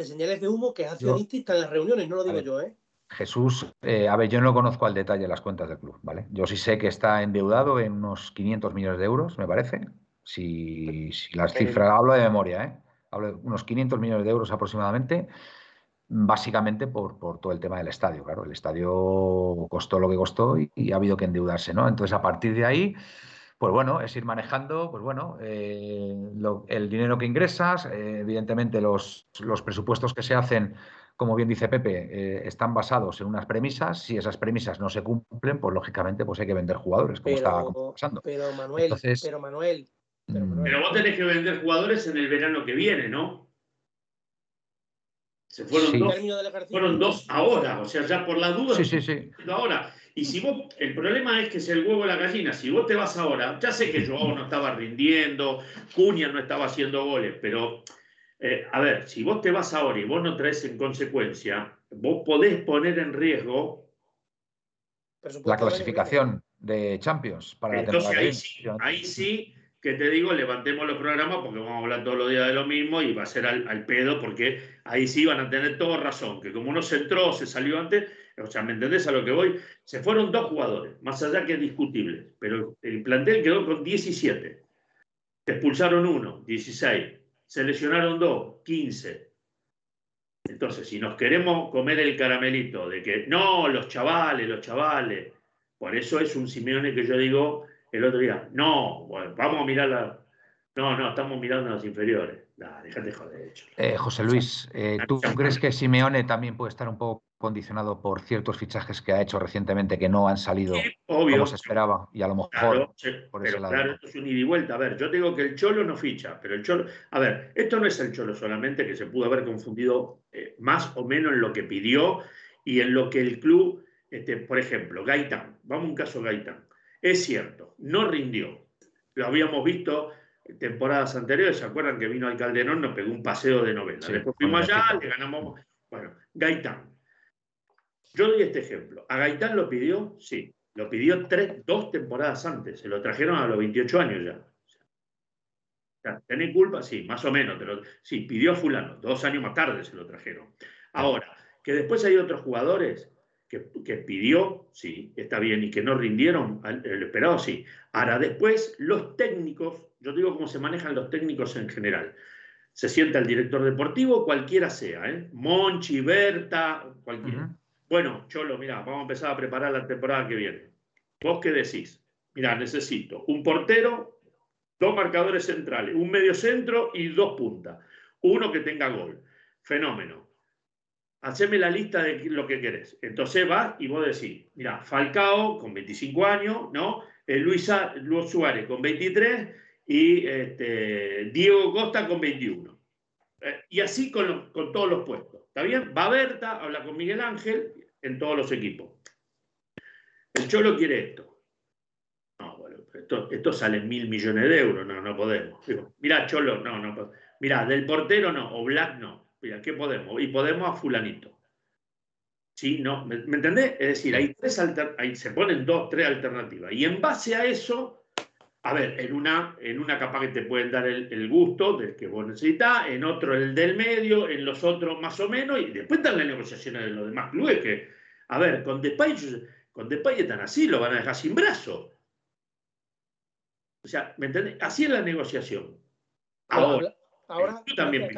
E: de señales de humo que es accionista y está en las reuniones, no lo digo yo, ¿eh?
B: Jesús, eh, a ver, yo no conozco al detalle las cuentas del club, ¿vale? Yo sí sé que está endeudado en unos 500 millones de euros, me parece. Si, las cifras, hablo de memoria, ¿eh? Hablo de unos 500 millones de euros aproximadamente, básicamente por, todo el tema del estadio, claro. El estadio costó lo que costó y, ha habido que endeudarse, ¿no? Entonces, a partir de ahí, pues bueno, es ir manejando, pues bueno, eh, el dinero que ingresas, eh, evidentemente los, los presupuestos que se hacen como bien dice Pepe, eh, están basados en unas premisas. Si esas premisas no se cumplen, pues lógicamente pues hay que vender jugadores, como está pasando.
E: Pero Manuel, pero Manuel,
C: mm. pero vos tenés que vender jugadores en el verano que viene, ¿no? Se fueron, dos, fueron dos ahora, o sea, ya por la duda.
B: Sí, sí, sí.
C: Ahora. Y si vos, el problema es que es el huevo y la gallina. Si vos te vas ahora, ya sé que Joao no estaba rindiendo, Cunha no estaba haciendo goles, pero eh, a ver, si vos te vas ahora y vos no traes en consecuencia, vos podés poner en riesgo
B: la clasificación de Champions para la temporada.
C: Ahí sí, ahí sí que te digo, levantemos los programas porque vamos a hablar todos los días de lo mismo y va a ser al, pedo porque ahí sí van a tener todo razón, que como uno se entró, se salió antes, o sea, ¿me entendés a lo que voy? Se fueron dos jugadores, más allá que es discutible, pero el plantel quedó con 17. Te expulsaron uno, 16 se lesionaron dos, 15. Entonces, si nos queremos comer el caramelito de que no, los chavales, los chavales, por eso es un Simeone que yo digo el otro día, no, vamos a mirar la. No, no, estamos mirando a los inferiores. déjate joder.
B: Eh, José Luis, eh, ¿tú crees que Simeone también puede estar un poco condicionado por ciertos fichajes que ha hecho recientemente que no han salido como se esperaba y a lo mejor
C: por pero claro, esto es un ida y vuelta. A ver, yo digo que el Cholo no ficha, pero el Cholo, a ver, esto no es el Cholo solamente que se pudo haber confundido eh, más o menos en lo que pidió y en lo que el club, este, por ejemplo, Gaitán, vamos a un caso Gaitán, es cierto, no rindió, lo habíamos visto temporadas anteriores, ¿se acuerdan que vino al Calderón, nos pegó un paseo de novela? Después fuimos allá, le ganamos, bueno, Gaitán Yo doy este ejemplo. ¿A Gaitán lo pidió? Sí. Lo pidió tres, dos temporadas antes. Se lo trajeron a los 28 años ya. O sea, ¿Tenés culpa? Sí, más o menos. sí, pidió a fulano. Dos años más tarde se lo trajeron. Ahora, que después hay otros jugadores que, pidió, sí, está bien, y que no rindieron el esperado, sí. Ahora, después, los técnicos, yo digo cómo se manejan los técnicos en general. Se sienta el director deportivo, cualquiera sea, ¿eh? Monchi, Berta, cualquiera. Bueno, Cholo, mira, vamos a empezar a preparar la temporada que viene. ¿Vos qué decís? Mira, necesito un portero, dos marcadores centrales, un medio centro y dos puntas. Uno que tenga gol. Fenómeno haceme la lista de lo que querés. Entonces vas y vos decís, mira, Falcao con 25 años, ¿no? Eh, Luisa, Luis Suárez con 23 y este, Diego Costa con 21. Eh, y así con, con, todos los puestos. ¿Está bien? Va Berta, habla con Miguel Ángel en todos los equipos. El Cholo quiere esto. No, bueno, esto, esto sale mil millones de euros, no, no podemos. Mira, Cholo, no, no. Mira, del portero no, o Black no. Mira, ¿qué podemos? Y podemos a fulanito. ¿Sí? ¿No? ¿Me, entendés? Es decir, hay tres se ponen dos, tres alternativas. Y en base a eso, a ver, en una, en una capaz que te pueden dar el, gusto del que vos necesitas, en otro el del medio, en los otros más o menos, y después están las negociaciones de los demás clubes que, a ver, con Depay, con Depay están así, lo van a dejar sin brazo. O sea, ¿me entendés? Así es la negociación.
E: Ahora, Ahora acaba, de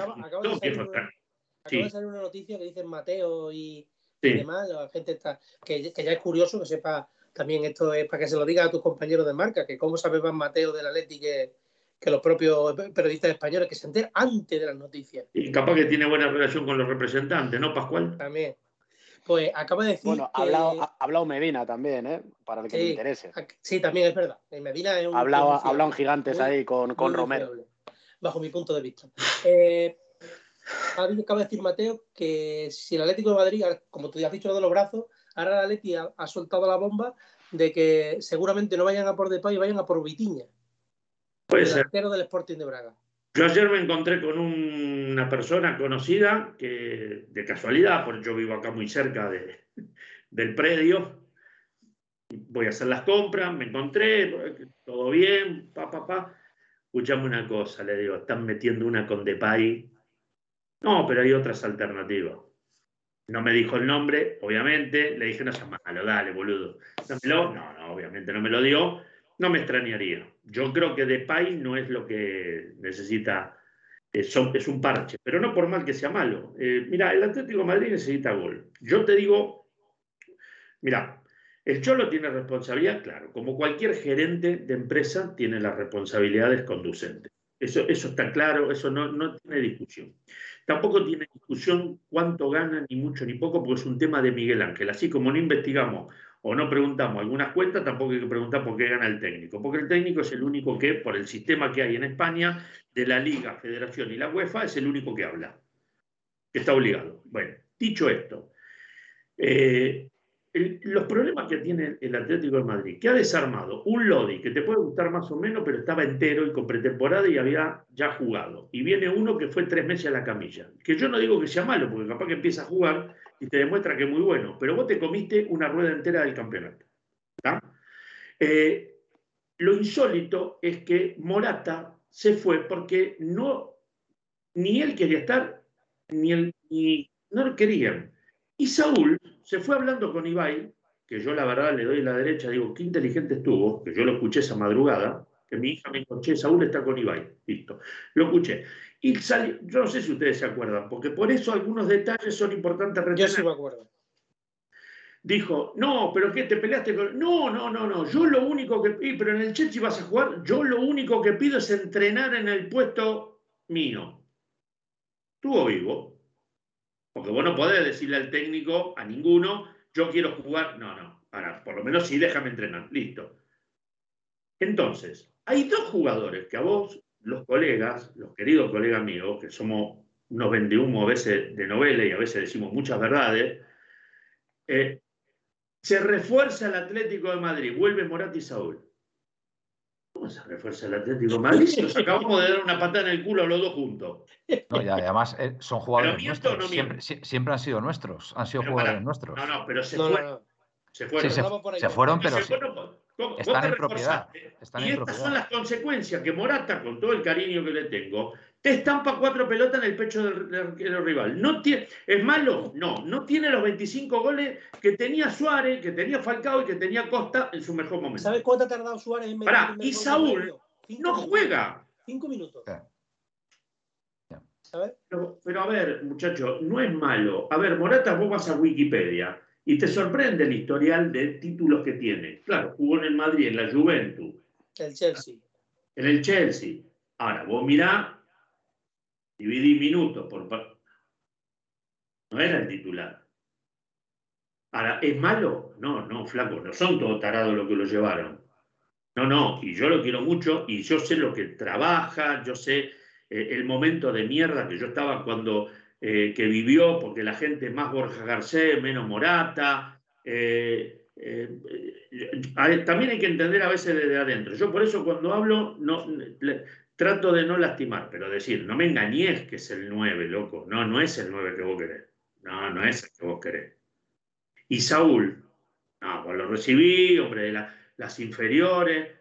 E: salir, una, noticia que dicen Mateo y, demás, la gente está, que, ya es curioso que sepa también esto es para que se lo diga a tus compañeros de marca, que cómo sabe más Mateo del Atleti que, que los propios periodistas españoles, que se enteran antes de las noticias.
C: Y capaz que tiene buena relación con los representantes, ¿no, Pascual?
E: También. Pues acaba de decir.
D: Bueno, ha hablado, Medina también, ¿eh? Para el que le interese.
E: Sí, también es verdad. Medina es
D: un. Ha hablado, gigantes ahí con, con Romero
E: bajo mi punto de vista. Eh, acaba de decir Mateo que si el Atlético de Madrid, como tú ya has dicho de los brazos, ahora el Atlético ha, soltado la bomba de que seguramente no vayan a por Depay, vayan a por Vitiña.
C: Puede ser.
E: del Sporting de Braga.
C: Yo ayer me encontré con una persona conocida que, de casualidad, porque yo vivo acá muy cerca de, del predio, voy a hacer las compras, me encontré, todo bien, pa, pa, pa escuchame una cosa, le digo, están metiendo una con Depay. No, pero hay otras alternativas. No me dijo el nombre, obviamente. Le dije, no seas malo, dale, boludo. No, no, obviamente no me lo dio. No me extrañaría. Yo creo que Depay no es lo que necesita. Es, un parche, pero no por mal que sea malo. Eh, mira, el Atlético Madrid necesita gol. Yo te digo, mira, el Cholo tiene responsabilidad, claro, como cualquier gerente de empresa tiene las responsabilidades conducentes. Eso, eso está claro, eso no, no tiene discusión. Tampoco tiene discusión cuánto gana, ni mucho ni poco, porque es un tema de Miguel Ángel. Así como no investigamos o no preguntamos algunas cuentas, tampoco hay que preguntar por qué gana el técnico, porque el técnico es el único que, por el sistema que hay en España, de la Liga, Federación y la UEFA, es el único que habla, que está obligado. Bueno, dicho esto, eh, los problemas que tiene el Atlético de Madrid, que ha desarmado un Lodi que te puede gustar más o menos, pero estaba entero y con pretemporada y había ya jugado. Y viene uno que fue tres meses a la camilla. Que yo no digo que sea malo, porque capaz que empieza a jugar y te demuestra que es muy bueno, pero vos te comiste una rueda entera del campeonato. Eh, lo insólito es que Morata se fue porque no, ni él quería estar, ni, él, ni no lo querían. Y Saúl se fue hablando con Ibai, que yo la verdad le doy la derecha, digo, qué inteligente estuvo, que yo lo escuché esa madrugada, que mi hija me dijo, che, Saúl está con Ibai, listo. Lo escuché. Y salió, yo no sé si ustedes se acuerdan, porque por eso algunos detalles son importantes
E: retener. Yo sí me acuerdo.
C: Dijo, no, pero ¿qué? ¿Te peleaste con.? No, no, no, no. Yo lo único que. Pero en el Chelsea vas a jugar. Yo lo único que pido es entrenar en el puesto mío. Estuvo vivo. Porque vos no podés decirle al técnico, a ninguno, yo quiero jugar. No, no. Para, por lo menos sí, déjame entrenar. Listo. Entonces, hay dos jugadores que a vos, los colegas, los queridos colegas míos, que somos unos 21 a veces de novela y a veces decimos muchas verdades, eh, se refuerza el Atlético de Madrid, vuelve Morat y Saúl. ¿Cómo se refuerza el Atlético Madrid? Nos acabamos de dar una patada en el culo a los dos juntos.
B: No, y además eh, son jugadores
C: ¿Pero miento o
B: nuestros.
C: no
B: siempre, siempre han sido nuestros. Han sido
C: Pero
B: jugadores
C: para-
B: nuestros.
C: No, no, pero se
E: No,
C: fueron.
E: no.
C: Se
B: Sí,
C: fueron.
B: se,
E: ahí,
B: se
E: vamos.
B: fueron, pero
C: se
B: sí,
C: fueron, ¿cómo-
B: están en propiedad, están
C: y
B: en
C: estas
B: propiedad.
C: son las consecuencias que Morata, con todo el cariño que le tengo, te estampa cuatro pelotas en el pecho del, del arquero rival. No tiene, ¿Es malo? No. No tiene los 25 goles que tenía Suárez, que tenía Falcao y que tenía Costa en su mejor momento.
E: ¿Sabes cuánto ha tardado Suárez en meter
C: Pará, y Saúl No
E: minutos.
C: juega.
E: Cinco minutos. ¿Sabes?
C: Pero, pero a ver, muchachos, no es malo. A ver, Morata, vos vas a Wikipedia y te sorprende el historial de títulos que tiene. Claro, jugó en el Madrid, en la Juventus,
E: El Chelsea.
C: en el Chelsea. Ahora, vos mirá, dividí minutos por... No era el titular. Ahora, ¿es malo? No, no, flaco, no son todos tarados los que lo llevaron. No, no, y yo lo quiero mucho y yo sé lo que trabaja, yo sé eh, el momento de mierda que yo estaba cuando eh, que vivió, porque la gente más Borja Garcés, menos Morata. eh, también hay que entender a veces desde adentro. Yo por eso cuando hablo no, trato de no lastimar, pero decir, no me engañes que es el 9, loco. No, no es el 9 que vos querés. No, no es el que vos querés. Y Saúl, no, pues lo recibí, hombre, de la- las inferiores.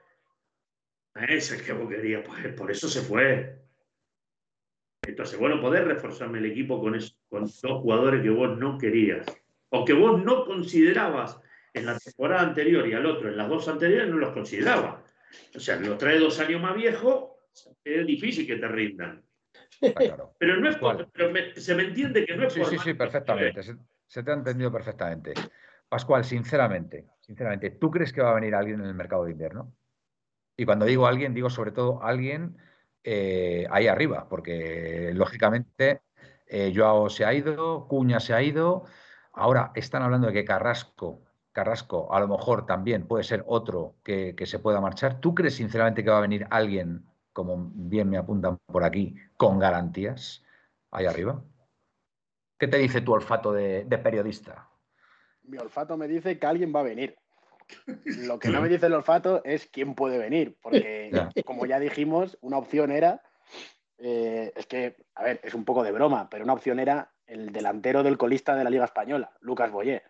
C: No es el que vos querías, pues, por eso se fue. Entonces, bueno, podés reforzarme el equipo con, con dos jugadores que vos no querías. O que vos no considerabas en la temporada anterior y al otro en las dos anteriores no los considerabas. O sea, los trae dos años más viejos, es difícil que te rindan.
B: claro.
C: Pero no es por- pero me- se me entiende que no es
B: Sí,
C: por
B: sí, sí, perfectamente. Se, se te ha entendido perfectamente. Pascual, sinceramente, sinceramente, ¿tú crees que va a venir alguien en el mercado de invierno? Y cuando digo alguien, digo sobre todo alguien eh, ahí arriba, porque lógicamente eh, Joao se ha ido, Cuña se ha ido. Ahora están hablando de que Carrasco, Carrasco a lo mejor también puede ser otro que, que se pueda marchar. ¿Tú crees sinceramente que va a venir alguien, como bien me apuntan por aquí, con garantías ahí arriba? ¿Qué te dice tu olfato de, de periodista?
D: Mi olfato me dice que alguien va a venir. Lo que no me dice el olfato es quién puede venir, porque
B: Ya.
D: como ya dijimos, una opción era, eh, es que, a ver, es un poco de broma, pero una opción era el delantero del colista de la Liga Española, Lucas Boyé.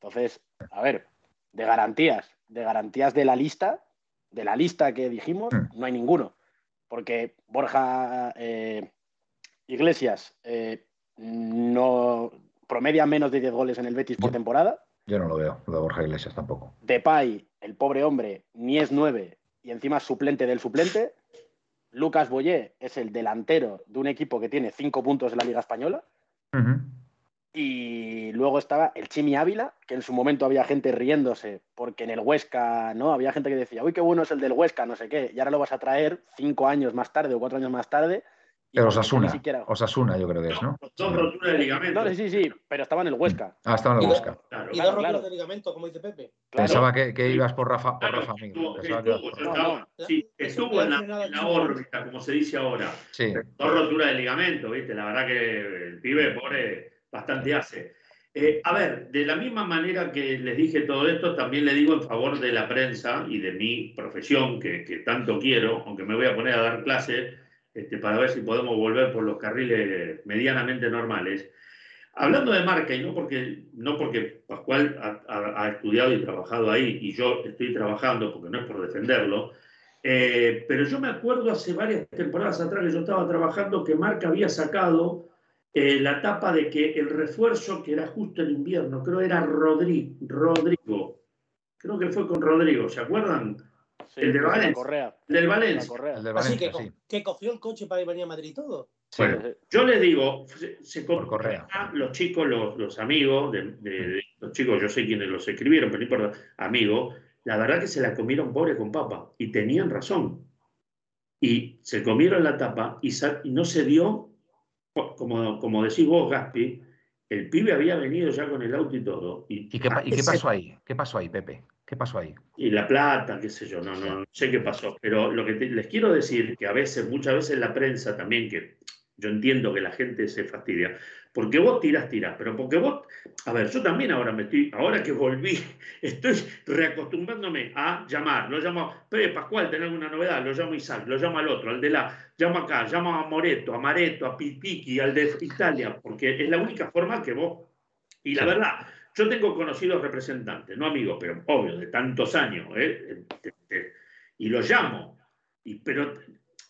D: Entonces, a ver, de garantías, de garantías de la lista, de la lista que dijimos,
B: Mm.
D: no hay ninguno, porque Borja eh, Iglesias eh, no promedia menos de 10 goles en el Betis por temporada.
B: Yo no lo veo, lo de Borja Iglesias tampoco.
D: Depay, el pobre hombre, ni es 9 y encima es suplente del suplente. Lucas Boyé es el delantero de un equipo que tiene 5 puntos en la Liga Española. Y luego estaba el Chimi Ávila, que en su momento había gente riéndose, porque en el Huesca, ¿no? Había gente que decía, uy, qué bueno es el del Huesca, no sé qué, y ahora lo vas a traer cinco años más tarde o cuatro años más tarde. y
B: Pero Osasuna,
D: siquiera-
B: Osasuna yo creo que es, ¿no?
C: Dos, roturas de ligamento.
D: No, sí, sí, pero estaba en el Huesca.
B: Ah, estaba en
E: Y
B: la
E: dos-
B: busca.
C: Claro.
E: Y
D: Claro,
E: dos roturas
D: claro.
E: de ligamento, como dice Pepe.
D: Claro.
B: Pensaba que, que ibas por Rafa, por
C: Claro,
B: Rafa
C: estuvo, estuvo en la, en órbita, como se dice ahora.
B: Sí,
C: Dos roturas de ligamento, ¿viste? La verdad que el pibe, pobre, bastante hace. Eh, a ver, de la misma manera que les dije todo esto, también le digo en favor de la prensa y de mi profesión, que, que tanto quiero, aunque me voy a poner a dar clases este, para ver si podemos volver por los carriles medianamente normales. Hablando de marca, y no porque, no porque Pascual ha, ha- ha estudiado y trabajado ahí, y yo estoy trabajando, porque no es por defenderlo, eh, pero yo me acuerdo hace varias temporadas atrás que yo estaba trabajando que Marca había sacado eh, la tapa de que el refuerzo, que era justo en invierno, creo era Rodri- Rodrigo, creo que fue con Rodrigo, ¿se acuerdan?
D: Sí,
C: El de Valencia.
D: Correa.
C: Del Valencia.
D: Correa.
B: el de
E: Así que,
B: Valencia, sí.
E: que cogió el coche para ir venir a Madrid y todo.
B: Sí.
C: Bueno, yo les digo, se,
B: Correa.
C: los chicos, los, los amigos, de, de- de- los chicos, yo sé quiénes los escribieron, pero no importa, amigos, la verdad que se la comieron pobre con papa y tenían razón. Y se comieron la tapa y, y no se dio, como, como decís vos, Gaspi, el pibe había venido ya con el auto y todo. Y,
B: ¿Y qué, pa- y qué
C: ese-
B: pasó ahí? ¿Qué pasó ahí, Pepe? ¿Qué pasó ahí?
C: y la plata, qué sé yo, no, no, no sé qué pasó, pero lo que te- les quiero decir que a veces, muchas veces la prensa también, que yo entiendo que la gente se fastidia, porque vos tirás, tirás, pero porque vos, a ver, yo también ahora me estoy, ahora que volví, estoy reacostumbrándome a llamar, lo llamo, Pepe Pascual, tenés alguna novedad, lo llamo Isaac, lo llamo al otro, al de la, llamo acá, llamo a Moreto, a Mareto, a Pipiqui, al de Italia, porque es la única forma que vos, y la verdad, yo tengo conocidos representantes, no amigos, pero obvio, de tantos años, ¿eh? y los llamo, y, pero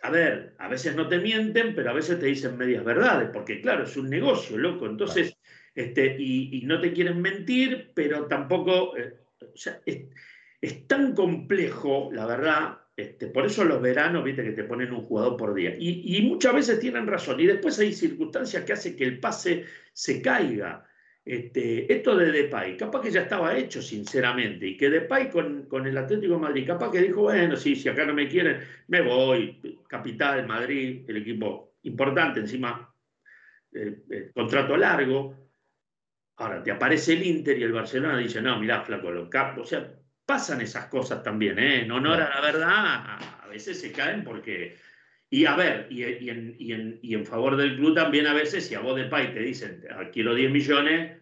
C: a ver, a veces no te mienten, pero a veces te dicen medias verdades, porque claro, es un negocio, loco. Entonces, este, y, no te quieren mentir, pero tampoco, eh, o sea, es, tan complejo, la verdad, este, por eso los veranos, viste, que te ponen un jugador por día. Y, y, muchas veces tienen razón. Y después hay circunstancias que hacen que el pase se caiga. Este, esto de Depay, capaz que ya estaba hecho, sinceramente, y que Depay con, con el Atlético Madrid, capaz que dijo, bueno, sí, si acá no me quieren, me voy, capital, Madrid, el equipo importante, encima, eh, eh, contrato largo. Ahora, te aparece el Inter y el Barcelona dice, no, mirá, flaco, lo o sea, pasan esas cosas también, ¿eh? En honor a la verdad, a veces se caen porque y a ver, y, en, favor del club también a veces, si a vos de Pay te dicen, quiero 10 millones,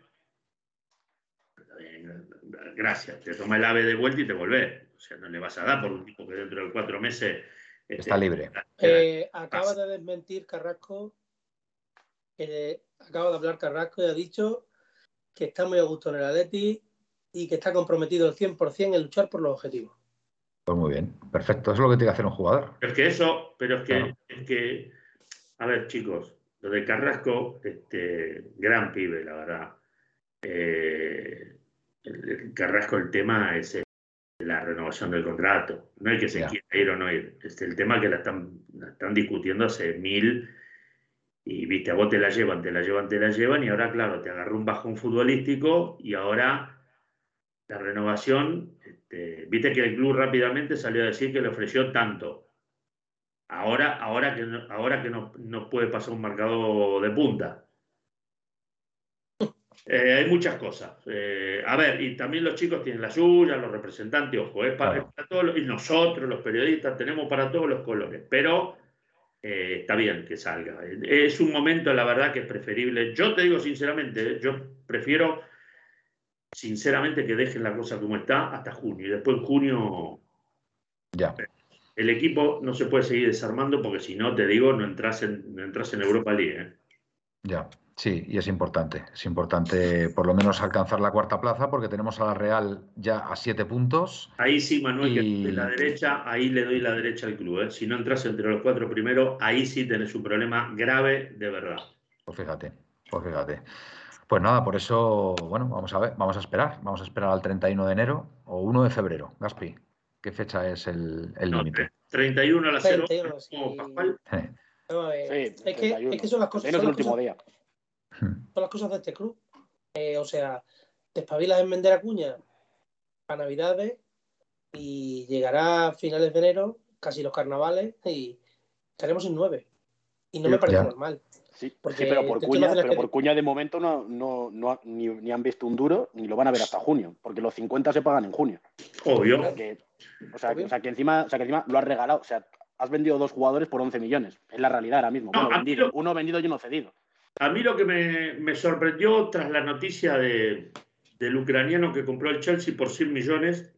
C: gracias, te toma el ave de vuelta y te volvés. O sea, no le vas a dar por un tipo que dentro de cuatro meses...
B: Este, Está libre.
E: Eh, acaba de desmentir Carrasco, acaba de hablar Carrasco y ha dicho que está muy a gusto en el Atleti y que está comprometido al 100% en luchar por los objetivos.
B: Pues muy bien, perfecto, eso es lo que tiene que hacer un jugador.
C: Pero es que eso, pero es que, es que a ver, chicos, lo de Carrasco, este, gran pibe, la verdad. Eh, el, Carrasco, el tema es la renovación del contrato. No hay que se quiera ir o no ir. Es el tema que la están, están discutiendo hace mil. Y viste, a vos te la llevan, te la llevan, te la llevan, y ahora, claro, te agarró un bajón futbolístico y ahora la renovación este, viste que el club rápidamente salió a decir que le ofreció tanto. Ahora, ahora que, no, ahora que no, puede pasar un marcador de punta. Eh, hay muchas cosas. Eh, a ver, y también los chicos tienen la suya, los representantes, ojo, es para, todos, y nosotros, los periodistas, tenemos para todos los colores, pero eh, está bien que salga. Es un momento, la verdad, que es preferible. Yo te digo sinceramente, yo prefiero sinceramente que dejen la cosa como está hasta junio. Y después en junio
B: ya.
C: el equipo no se puede seguir desarmando porque si no, te digo, no entras en, entras en Europa League. ¿eh?
B: Ya, sí, y es importante. Es importante por lo menos alcanzar la cuarta plaza porque tenemos a la Real ya a siete puntos.
C: Ahí sí, Manuel, que la derecha, ahí le doy la derecha al club. ¿eh? Si no entras entre los cuatro primeros, ahí sí tenés un problema grave de verdad.
B: Pues fíjate, pues fíjate. Pues nada, por eso, bueno, vamos a ver, vamos a esperar. Vamos a esperar al 31 de enero o 1 de febrero. Gaspi, ¿qué fecha es el límite?
C: 31 a las 0. Sí.
E: es, que, es, que, son las cosas.
D: Son el último día.
E: Son las cosas de este club. Eh, o sea, te espabilas en vender a cuña a Navidades y llegará a finales de enero, casi los carnavales, y estaremos en 9. Y no me parece normal.
D: Sí, pero por Cuña, pero por Cuña de momento no, no, no ni, han visto un duro ni lo van a ver hasta junio, porque los 50 se pagan en junio.
C: Obvio.
D: O sea, que, o sea, que, encima, o sea, que encima lo has regalado. O sea, has vendido dos jugadores por 11 millones. Es la realidad ahora mismo. uno vendido y uno cedido.
C: A mí lo que me, me sorprendió tras la noticia de, del ucraniano que compró el Chelsea por 100 millones,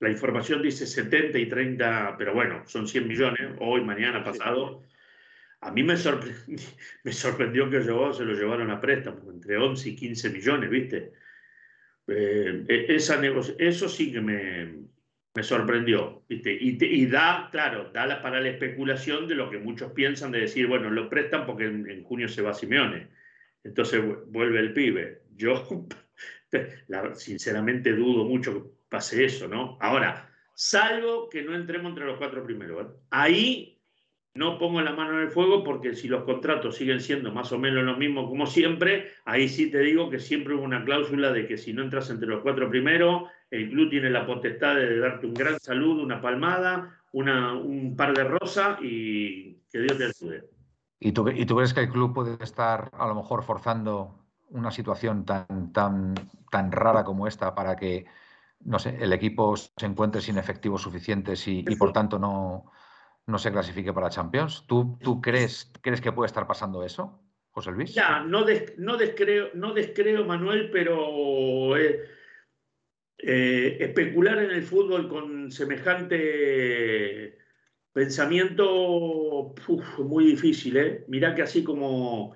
C: la información dice 70 y 30, pero bueno, son 100 millones, hoy, mañana, pasado. A mí me sorprendió, que se lo llevaron a préstamo, entre 11 y 15 millones, ¿viste? Eh, e, eso sí que me, sorprendió, ¿viste? Y, da, claro, da para la especulación de lo que muchos piensan de decir, bueno, lo prestan porque en, junio se va Simeone, entonces vuelve el pibe. Yo, sinceramente, dudo mucho que pase eso, ¿no? Ahora, salvo que no entremos entre los cuatro primeros. ¿eh? Ahí no pongo la mano en el fuego porque si los contratos siguen siendo más o menos los mismos como siempre, ahí sí te digo que siempre hubo una cláusula de que si no entras entre los cuatro primeros, el club tiene la potestad de darte un gran saludo, una palmada, una, un par de rosas y que Dios te ayude.
B: ¿Y tú, ¿Y tú crees que el club puede estar a lo mejor forzando una situación tan, tan, tan rara como esta para que, no sé, el equipo se encuentre sin efectivos suficientes y por tanto no no se clasifique para Champions. ¿Tú, tú crees, crees que puede estar pasando eso? José Luis.
C: Ya, no, no, descreo, no descreo, Manuel, pero eh, eh, especular en el fútbol con semejante pensamiento, muy difícil, ¿eh? Mirá que así como,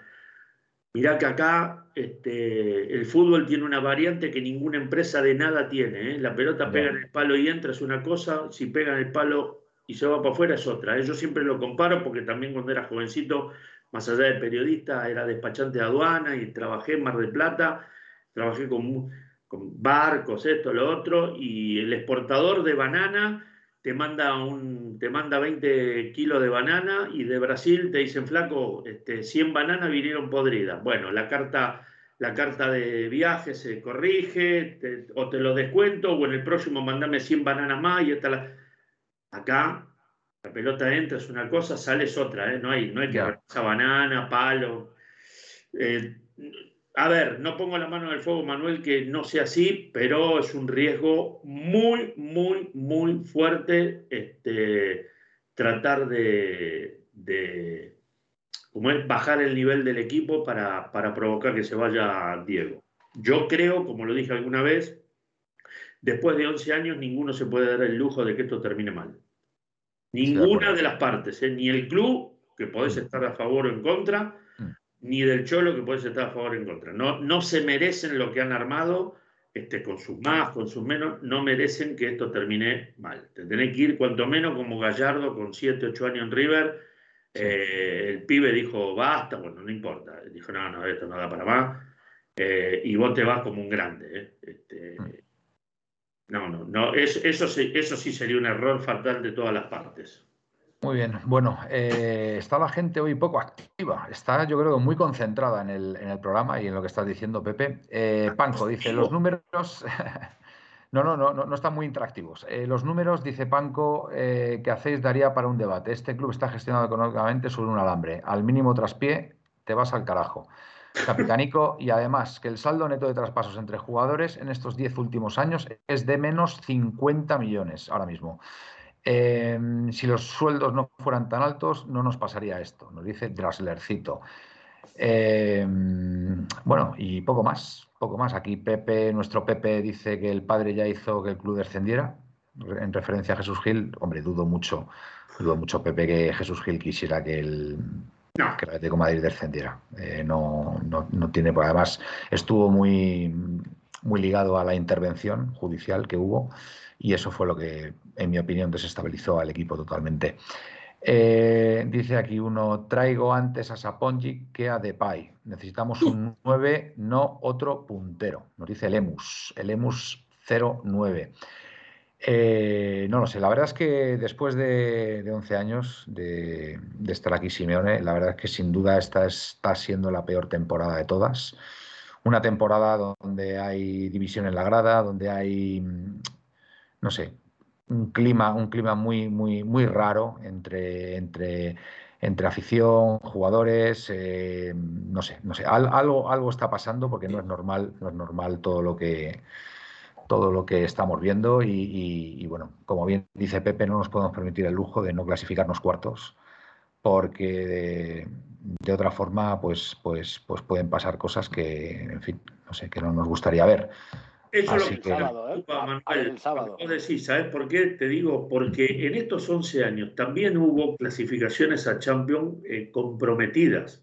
C: mirá que acá este, el fútbol tiene una variante que ninguna empresa de nada tiene, ¿eh? La pelota pega en el palo y entra es una cosa, si pega en el palo y se va para afuera es otra. ¿eh? Yo siempre lo comparo porque también cuando era jovencito más allá de periodista, era despachante de aduana y trabajé en Mar del Plata, trabajé con, barcos, esto, lo otro, y el exportador de banana te manda, un, te manda 20 kilos de banana y de Brasil te dicen, flaco, este, 100 bananas vinieron podridas. Bueno, la carta, la carta de viaje se corrige, o te lo descuento, o en el próximo mandame 100 bananas más y esta la... Acá la pelota entra, es una cosa, sale es otra, ¿eh? no hay, no hay que banana, palo. Eh, a ver, no pongo la mano en el fuego, Manuel, que no sea así, pero es un riesgo muy, muy, muy fuerte este, tratar de, de como es, bajar el nivel del equipo para, para provocar que se vaya Diego. Yo creo, como lo dije alguna vez, después de 11 años ninguno se puede dar el lujo de que esto termine mal. Ninguna de, las partes, ¿eh? ni el club, que podés mm. estar a favor o en contra, mm. ni del Cholo, que podés estar a favor o en contra. No, no se merecen lo que han armado, este, con sus más, con sus menos, no merecen que esto termine mal. Te tenés que ir cuanto menos como Gallardo con 7, 8 años en River. Eh, el pibe dijo, basta, bueno, no importa. Dijo, no, no, esto no da para más. Eh, y vos te vas como un grande. Este, No, no, no. eso, eso sí sería un error fatal de todas las partes.
B: Muy bien, bueno, eh, está la gente hoy poco activa, está yo creo muy concentrada en el, en el programa y en lo que estás diciendo, Pepe. Eh, Panco dice, los números, no, no, no, no, están muy interactivos. Eh, los números, dice Panco, que hacéis daría para un debate. Este club está gestionado económicamente sobre un alambre. Al mínimo traspié, te vas al carajo capitanico y además que el saldo neto de traspasos entre jugadores en estos 10 últimos años es de menos 50 millones ahora mismo. Em, si los sueldos no fueran tan altos, no nos pasaría esto, nos dice Draslercito. Em, bueno, y poco más, poco más. Aquí Pepe, nuestro Pepe dice que el padre ya hizo que el club descendiera, en referencia a Jesús Gil. Hombre, dudo mucho, dudo mucho Pepe que Jesús Gil quisiera que el, no. que el Atlético Madrid descendiera. Eh, no, no, no, tiene, por además estuvo muy, muy ligado a la intervención judicial que hubo y eso fue lo que, en mi opinión, desestabilizó al equipo totalmente. Eh, dice aquí uno, traigo antes a Sapongi que a Depay. Necesitamos un 9, no otro puntero. Nos dice el Emus, el Emus 09. Eh, no lo sé, la verdad es que después de, 11 años de, estar aquí Simeone, la verdad es que sin duda esta está siendo la peor temporada de todas. Una temporada donde hay división en la grada, donde hay, no sé, un clima, un clima muy, muy, muy raro entre, entre, entre afición, jugadores, eh, no sé, no sé, algo, algo está pasando porque no es normal, no es normal todo lo que todo lo que estamos viendo y, bueno, como bien dice Pepe, no nos podemos permitir el lujo de no clasificarnos cuartos porque de, otra forma pues, pues, pues pueden pasar cosas que, en fin, no sé, que no nos gustaría ver.
C: Eso es lo que, sábado, ¿eh? Manuel, el sábado. ¿sabes por qué? Te digo, porque en estos 11 años también hubo clasificaciones a Champions eh, comprometidas.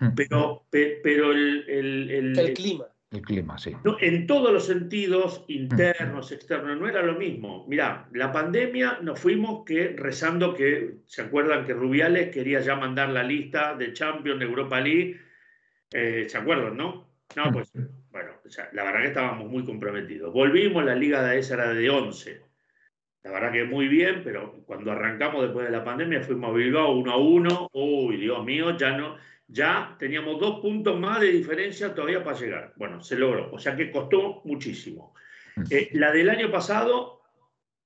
C: Mm. Pero, pero el,
E: el clima
B: el clima, sí.
C: en todos los sentidos, internos, externos, no era lo mismo. Mirá, la pandemia nos fuimos que rezando que, ¿se acuerdan que Rubiales quería ya mandar la lista de Champions, de Europa League? Eh, ¿Se acuerdan, no? No, pues, bueno, la verdad que estábamos muy comprometidos. Volvimos, la liga de esa era de 11. La verdad que muy bien, pero cuando arrancamos después de la pandemia fuimos a Bilbao uno a uno. Uy, Dios mío, ya no ya teníamos dos puntos más de diferencia todavía para llegar. Bueno, se logró, o sea que costó muchísimo. Eh, la del año pasado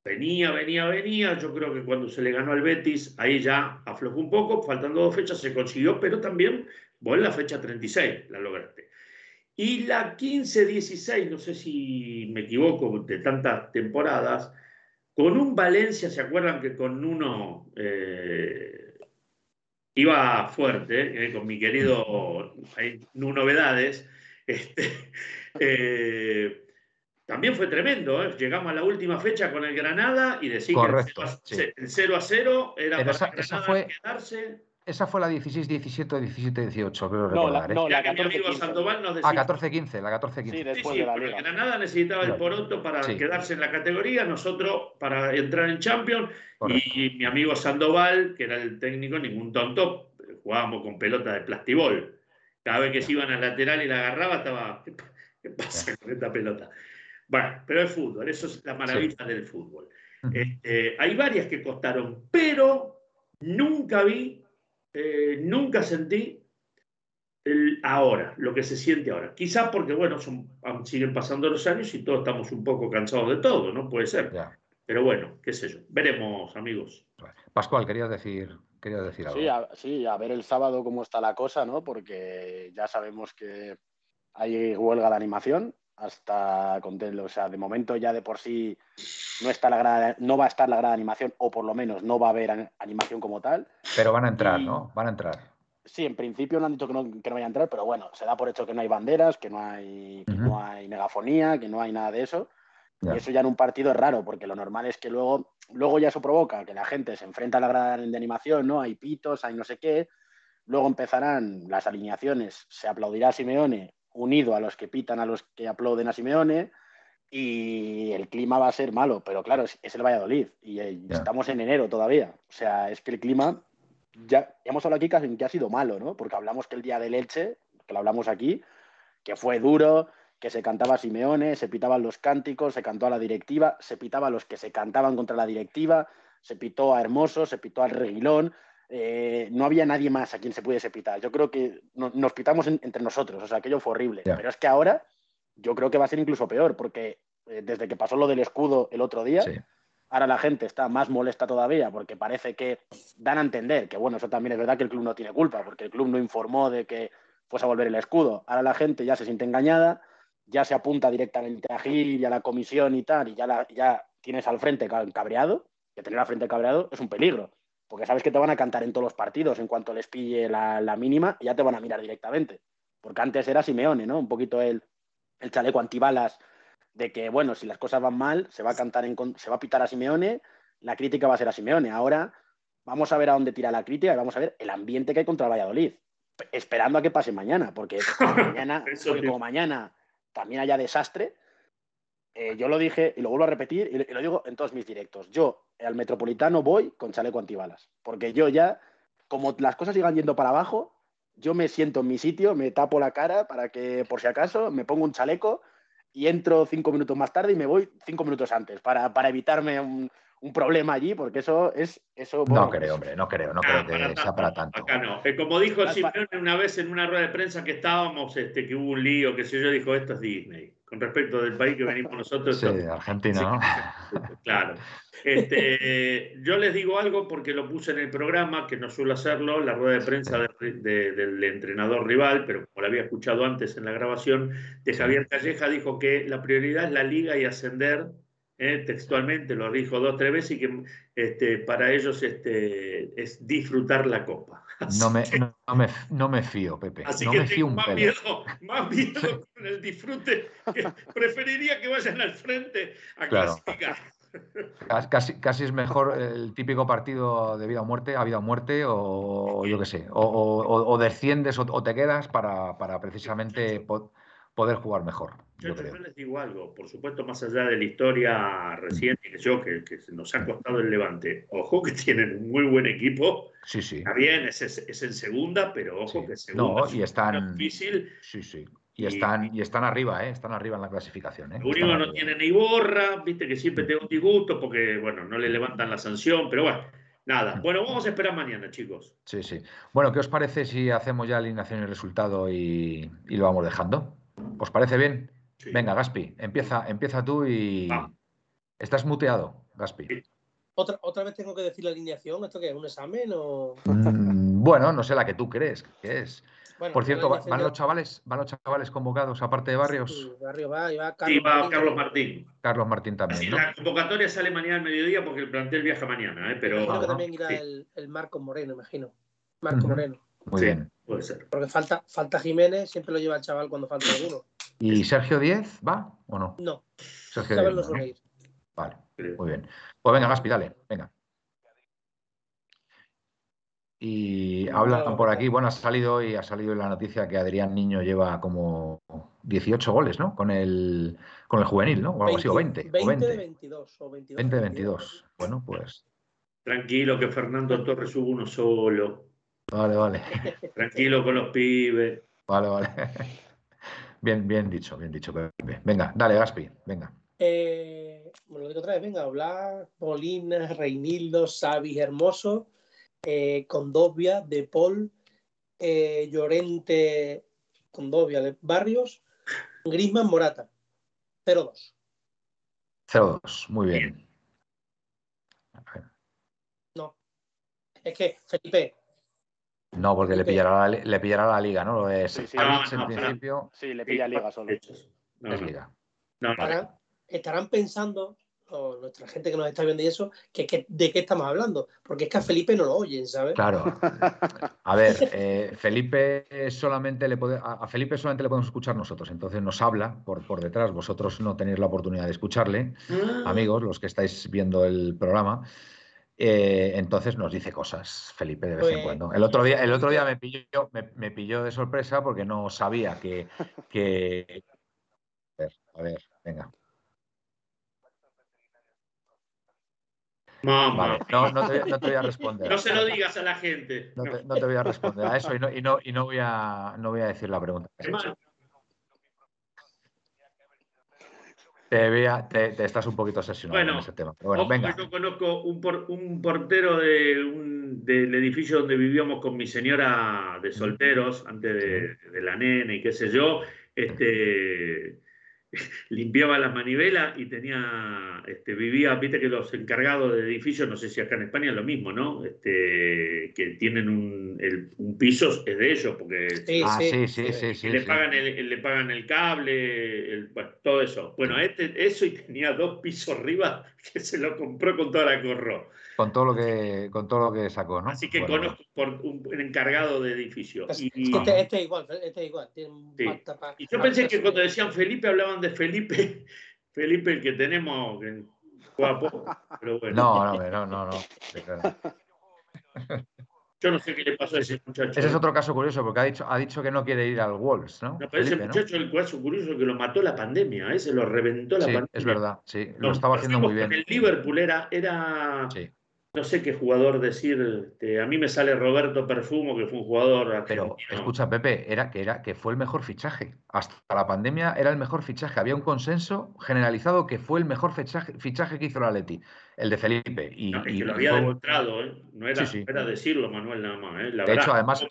C: venía, venía, venía. Yo creo que cuando se le ganó al Betis, ahí ya aflojó un poco, faltando dos fechas se consiguió, pero también vos en la fecha 36 la lograste. Y la 15-16, no sé si me equivoco, de tantas temporadas, con un Valencia, ¿se acuerdan que con uno... Eh, iba fuerte, eh, con mi querido Nuno Novedades. Este, eh, también fue tremendo, ¿eh? llegamos a la última fecha con el Granada y decimos que el 0 a 0 era para
B: esa, Granada fue, quedarse. Esa fue la 16, 17, 17, 18, creo no, recordar. La, no, la 14, 15. Sandoval nos decía, ah, 14, 15, la 14, 15. Sí,
C: después de la Liga. Granada necesitaba el poroto para quedarse en la categoría, nosotros para entrar en Champions y mi amigo Sandoval, que era el técnico, ningún tonto, jugábamos con pelota de plastibol. Cada vez que se iban al lateral y la agarraba, estaba, ¿qué pasa con esta pelota? Bueno, pero es fútbol, eso es la maravilla del fútbol. Este, hay varias que costaron, pero nunca vi, eh, nunca sentí el ahora, lo que se siente ahora. Quizás porque, bueno, son, siguen pasando los años y todos estamos un poco cansados de todo, ¿no? Puede ser. Pero bueno, qué sé yo. Veremos, amigos.
B: Pascual, querías decir, querías decir algo.
D: Sí a, sí, a ver el sábado cómo está la cosa, ¿no? Porque ya sabemos que hay huelga de animación hasta o sea, de momento ya de por sí no está la no va a estar la gran animación o por lo menos no va a haber animación como tal.
B: Pero van a entrar, ¿no? Van a entrar.
D: Sí, en principio no han dicho que no, que no vaya a entrar, pero bueno, se da por hecho que no hay banderas, que no hay, no hay megafonía, que no hay nada de eso. Y eso ya en un partido es raro, porque lo normal es que luego, luego ya eso provoca que la gente se enfrenta a la gran de animación, ¿no? Hay pitos, hay no sé qué. Luego empezarán las alineaciones, se aplaudirá a Simeone unido a los que pitan, a los que aplauden a Simeone, y el clima va a ser malo, pero claro, es, el Valladolid y eh, estamos en enero todavía. O sea, es que el clima, ya hemos hablado aquí casi que ha sido malo, ¿no? Porque hablamos que el día de leche, que lo hablamos aquí, que fue duro, que se cantaba a Simeone, se pitaban los cánticos, se cantó a la directiva, se pitaba a los que se cantaban contra la directiva, se pitó a Hermoso, se pitó al Reguilón, eh, no había nadie más a quien se pudiese pitar. Yo creo que nos pitamos entre nosotros, o sea, aquello fue horrible. Pero es que ahora yo creo que va a ser incluso peor, porque eh, desde que pasó lo del escudo el otro día, ahora la gente está más molesta todavía, porque parece que dan a entender que, bueno, eso también es verdad que el club no tiene culpa, porque el club no informó de que fuese a volver el escudo. Ahora la gente ya se siente engañada, ya se apunta directamente a Gil y a la comisión y tal, y ya, ya tienes al frente cabreado, que tener al frente cabreado es un peligro porque sabes que te van a cantar en todos los partidos en cuanto les pille la, mínima, ya te van a mirar directamente. Porque antes era Simeone, ¿no? Un poquito el, el chaleco antibalas de que, bueno, si las cosas van mal, se va a cantar en, se va a pitar a Simeone, la crítica va a ser a Simeone. Ahora vamos a ver a dónde tira la crítica y vamos a ver el ambiente que hay contra el Valladolid. Esperando a que pase mañana, porque mañana, como mañana también haya desastre, eh, yo lo dije y lo vuelvo a repetir y lo digo en todos mis directos. Yo al Metropolitano voy con chaleco antibalas, porque yo ya, como las cosas sigan yendo para abajo, yo me siento en mi sitio, me tapo la cara para que, por si acaso, me pongo un chaleco y entro cinco minutos más tarde y me voy cinco minutos antes para, para evitarme un, un problema allí, porque eso es. Eso,
B: no creo, hombre, no creo, no creo que sea para tanto.
C: Acá no. Eh, como dijo Simeone una vez en una rueda de prensa que estábamos, este, que hubo un lío, que sé yo, dijo: esto es Disney. Con respecto del país que venimos nosotros.
B: Sí, Argentina, ¿no?
C: Claro. Este, yo les digo algo porque lo puse en el programa, que no suelo hacerlo, la rueda de prensa del entrenador rival, pero como lo había escuchado antes en la grabación, de Javier Calleja, dijo que la prioridad es la liga y ascender ¿eh? textualmente, lo dijo dos o tres veces, y que este, para ellos este, es disfrutar la copa.
B: no me, no, me, no me, fío, Pepe.
C: Así
B: no
C: que
B: me
C: fío un más miedo, más miedo con el disfrute. preferiría que vayan al frente a
B: claro. clasificar. Casi, casi es mejor el típico partido de vida o muerte, a vida o muerte, o yo qué sé, o, o, o desciendes o, te quedas para, para precisamente poder jugar mejor.
C: Yo, les digo algo, por supuesto, más allá de la historia reciente que yo, que, que nos ha costado el levante, ojo que tienen un muy buen equipo.
B: Sí, sí.
C: Está bien, es, es, en segunda, pero ojo que segunda
B: no, y están,
C: difícil.
B: Sí, sí. Y, están, y están arriba, ¿eh? Están arriba en la clasificación. ¿eh?
C: Único no tiene ni borra, viste que siempre tengo un disgusto porque, bueno, no le levantan la sanción, pero bueno, nada. Bueno, vamos a esperar mañana, chicos.
B: Sí, sí. Bueno, ¿qué os parece si hacemos ya alineación y resultado y, y lo vamos dejando? ¿Os parece bien? Venga, Gaspi, empieza, empieza tú y. ¿Estás muteado, Gaspi?
E: ¿Otra, ¿Otra vez tengo que decir la alineación? ¿Esto qué es? ¿Un examen o.?
B: Mm, bueno, no sé la que tú crees que es. Por cierto, ¿van los chavales, van los chavales convocados aparte de Barrios?
E: Sí, Barrio va, y va
C: Carlos, sí, va Carlos Martín.
B: Carlos Martín también.
C: La convocatoria sale mañana al mediodía porque el plantel viaja mañana, ¿eh? pero.
E: Creo que también irá el, el Marco Moreno, imagino. Marco. Moreno.
B: Muy
C: Sí.
B: bien.
C: Puede ser.
E: Porque falta, falta Jiménez, siempre lo lleva el chaval cuando falta alguno.
B: ¿Y Sergio Díez va o no?
E: No,
B: Sergio Díez
E: no
B: no. Vale,
C: creo.
B: muy bien. Pues venga, Gaspi, dale, venga. Y hablan por aquí, bueno, ha salido y ha salido la noticia que Adrián Niño lleva como 18 goles, ¿no? Con el, con el juvenil, ¿no? O algo así, o 20.
E: 20
B: o 20.
E: de 22 o 22.
B: 20 de 22. Bueno, pues
C: Tranquilo que Fernando Torres hubo uno solo.
B: Vale, vale.
C: Tranquilo con los pibes.
B: Vale, vale. Bien, bien dicho, bien dicho, Pepe. Venga, dale, Gaspi, venga.
E: Eh, bueno, lo digo otra vez, venga, Blas, Molina, Reinildo, Xavi, Hermoso, eh, Condovia, De Paul, eh, Llorente, Condovia, de Barrios, Grisman, Morata. 0-2.
B: 0-2, muy bien.
E: Es que, Felipe,
B: No, porque le pillará la, le pillará la liga, ¿no? Lo de
D: Sí, sí.
B: Savic,
C: No, no,
B: en principio
D: Sí, le pilla liga solo.
B: Es
C: no,
B: liga.
C: no, no.
E: estarán, pensando, o nuestra gente que nos está viendo y eso, que, que- de qué estamos hablando. Porque es que a Felipe no lo oyen, ¿sabes?
B: Claro. A ver, eh, Felipe solamente le puede, a a Felipe solamente le podemos escuchar nosotros, entonces nos habla por, por detrás. Vosotros no tenéis la oportunidad de escucharle,
C: Ah,
B: amigos, los que estáis viendo el programa. Eh, entonces nos dice cosas, Felipe, de vez en
E: Pues-
B: cuando. El otro día, el otro día me pilló, me, me pilló de sorpresa porque no sabía que, que... A ver, a ver, venga.
C: Mamá.
B: Vale, no, no te, voy- no te voy a responder.
C: No se lo digas a la gente.
B: No
C: No.
B: te, no te voy a responder a eso y no, y no, y no voy, a, no voy a decir la pregunta.
C: Hermano,
B: Te, voy a- te, te estás un poquito obsesionado
C: Bueno,
B: con ese tema. Pero bueno, venga.
C: yo conozco un, por- un portero de un- del edificio donde vivíamos con mi señora de solteros, antes de, de la nena y qué sé yo. Este, limpiaba las manivelas y tenía, este, vivía, viste que los encargados de edificios, no sé si acá en España es lo mismo, ¿no? Este, que tienen un, el- un piso, es de ellos, porque
B: Ah, sí, sí,
E: sí.
C: le, pagan el, le pagan el cable, el- bueno, todo eso. Bueno, este, eso y tenía dos pisos arriba que se lo compró con toda la corro.
B: Con todo lo que, con todo lo que sacó, ¿no?
C: Así que
B: Bueno,
C: conozco por un, encargado de edificio.
E: Es-
C: Y,
E: este, este es igual, este es igual. Tiene
C: Sí. y yo pensé que cuando decían Felipe hablaban de Felipe, Felipe el que tenemos, que juega poco, pero bueno.
B: No, no, no, no, no.
C: Yo no sé qué le pasó a ese muchacho.
B: Ese es otro caso curioso porque ha dicho, ha dicho que no quiere ir al Wolves, ¿no?
C: No, pero ese
B: Felipe, ¿no?
C: muchacho, el caso curioso que lo mató la pandemia, a ese lo reventó la
B: Sí,
C: pandemia.
B: es verdad, sí.
C: No,
B: Lo estaba haciendo muy bien.
C: El Liverpool era, era
B: Sí.
C: No sé qué jugador decir. este, a mí me sale Roberto Perfumo, que fue un jugador
B: Pero escucha, Pepe, era que era que fue el mejor fichaje. Hasta la pandemia era el mejor fichaje. Había un consenso generalizado que fue el mejor fichaje, fichaje que hizo la Leti, el de Felipe. Y,
C: No, es
B: y-
C: que lo había
B: fue-
C: demostrado, ¿eh? no, era,
B: Sí, sí.
C: no era decirlo, Manuel, nada más. ¿eh? La
B: De
C: verdad,
B: hecho, además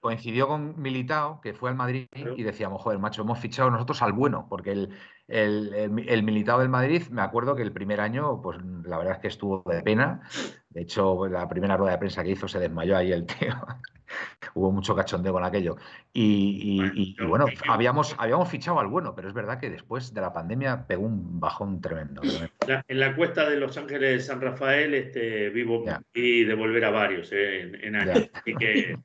B: coincidió, con Militao, que fue al Madrid,
C: Claro.
B: y decíamos, joder, macho, hemos fichado nosotros al bueno, porque el, el, el, el Militao del Madrid, me acuerdo que el primer año, pues la verdad es que estuvo de pena. De hecho, la primera rueda de prensa que hizo se desmayó ahí el tío. Hubo mucho cachondeo con aquello. Y, y-
C: Bueno,
B: y- y bueno, habíamos, habíamos fichado al bueno, pero es verdad que después de la pandemia pegó un bajón tremendo. tremendo.
C: La- en la cuesta de Los Ángeles de San Rafael este, vivo
B: Ya.
C: y de volver a varios eh, en, en años. Así que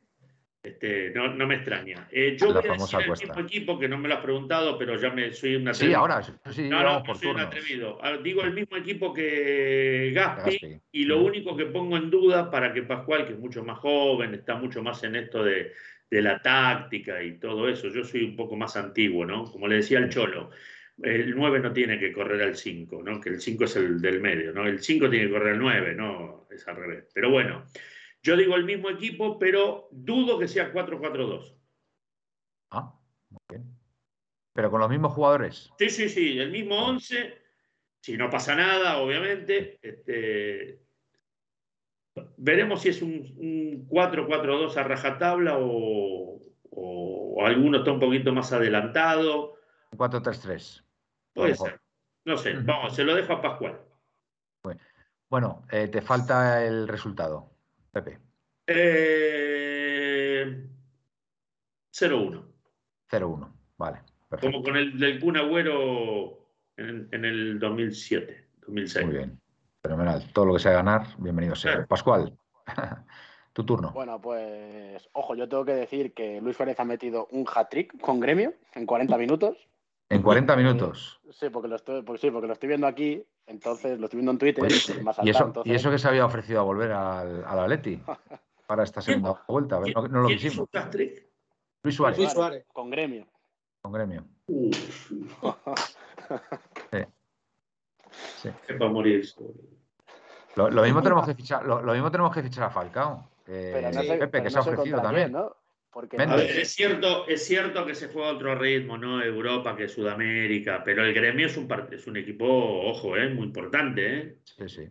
C: este, no, no me extraña. Eh, yo
B: La
C: voy a decir el
B: cuesta.
C: mismo equipo, que no me lo has preguntado, pero ya me soy un
B: Sí,
C: atrevido.
B: ahora, sí, sí,
C: No, no,
B: por
C: soy un
B: turnos.
C: atrevido. Ah, Digo el mismo equipo que Gaspi,
B: Gaspi.
C: y lo único que pongo en duda para que Pascual, que es mucho más joven, está mucho más en esto de, de la táctica y todo eso, yo soy un poco más antiguo, ¿no? Como le decía el Cholo, el 9 no tiene que correr al 5, ¿no? Que el 5 es el del medio, ¿no? El 5 tiene que correr al 9, no, es al revés. Pero bueno, yo digo el mismo equipo, pero dudo que sea 4-4-2.
B: Ah, muy bien. Pero con los mismos jugadores.
C: Sí, sí, sí, el mismo 11, si no pasa nada, obviamente. Este, veremos si es un, un 4-4-2 a rajatabla o, o, o alguno está un poquito más adelantado.
B: 4-3-3.
C: Puede ser. No sé, vamos, se lo dejo a Pascual.
B: Bueno, eh, te falta el resultado, Pepe.
C: Eh, 0-1.
B: 0-1. Vale, perfecto.
C: Como con el del Kun Agüero en, en el 2007, 2006.
B: Muy bien. Fenomenal. Todo lo que sea ganar, bienvenido sea.
C: Claro.
B: Pascual, Tu turno.
D: Bueno, pues ojo, yo tengo que decir que Luis Suárez ha metido un hat-trick con gremio en 40 minutos.
B: En 40 minutos.
D: Sí, porque lo estoy, porque sí, porque lo estoy viendo aquí, entonces lo estoy viendo en Twitter.
B: Pues,
D: y me ha
B: ¿Y
D: saltado,
B: eso,
D: entonces-
B: ¿Y eso que se había ofrecido a volver al, al Atleti para esta segunda vuelta? A ver, No, no lo
C: ¿Quién hizo
B: quisimos. Luis Suárez,
E: Luis Suárez.
D: Con gremio.
B: con gremio.
C: Uf,
B: Sí.
C: es para morirse.
B: Lo, lo mismo tenemos que fichar, lo, lo mismo tenemos que fichar a Falcao. eh,
D: Pero no
E: Sí,
D: sé,
B: Pepe,
D: pero
B: que
D: no
B: se ha ofrecido también.
D: quién, ¿no? Porque
B: Venga.
C: A ver, es cierto, es cierto que se fue a otro ritmo, ¿no? Europa que Sudamérica, pero el gremio es un, es un equipo, ojo, ¿eh? muy importante. ¿eh?
B: Sí, sí.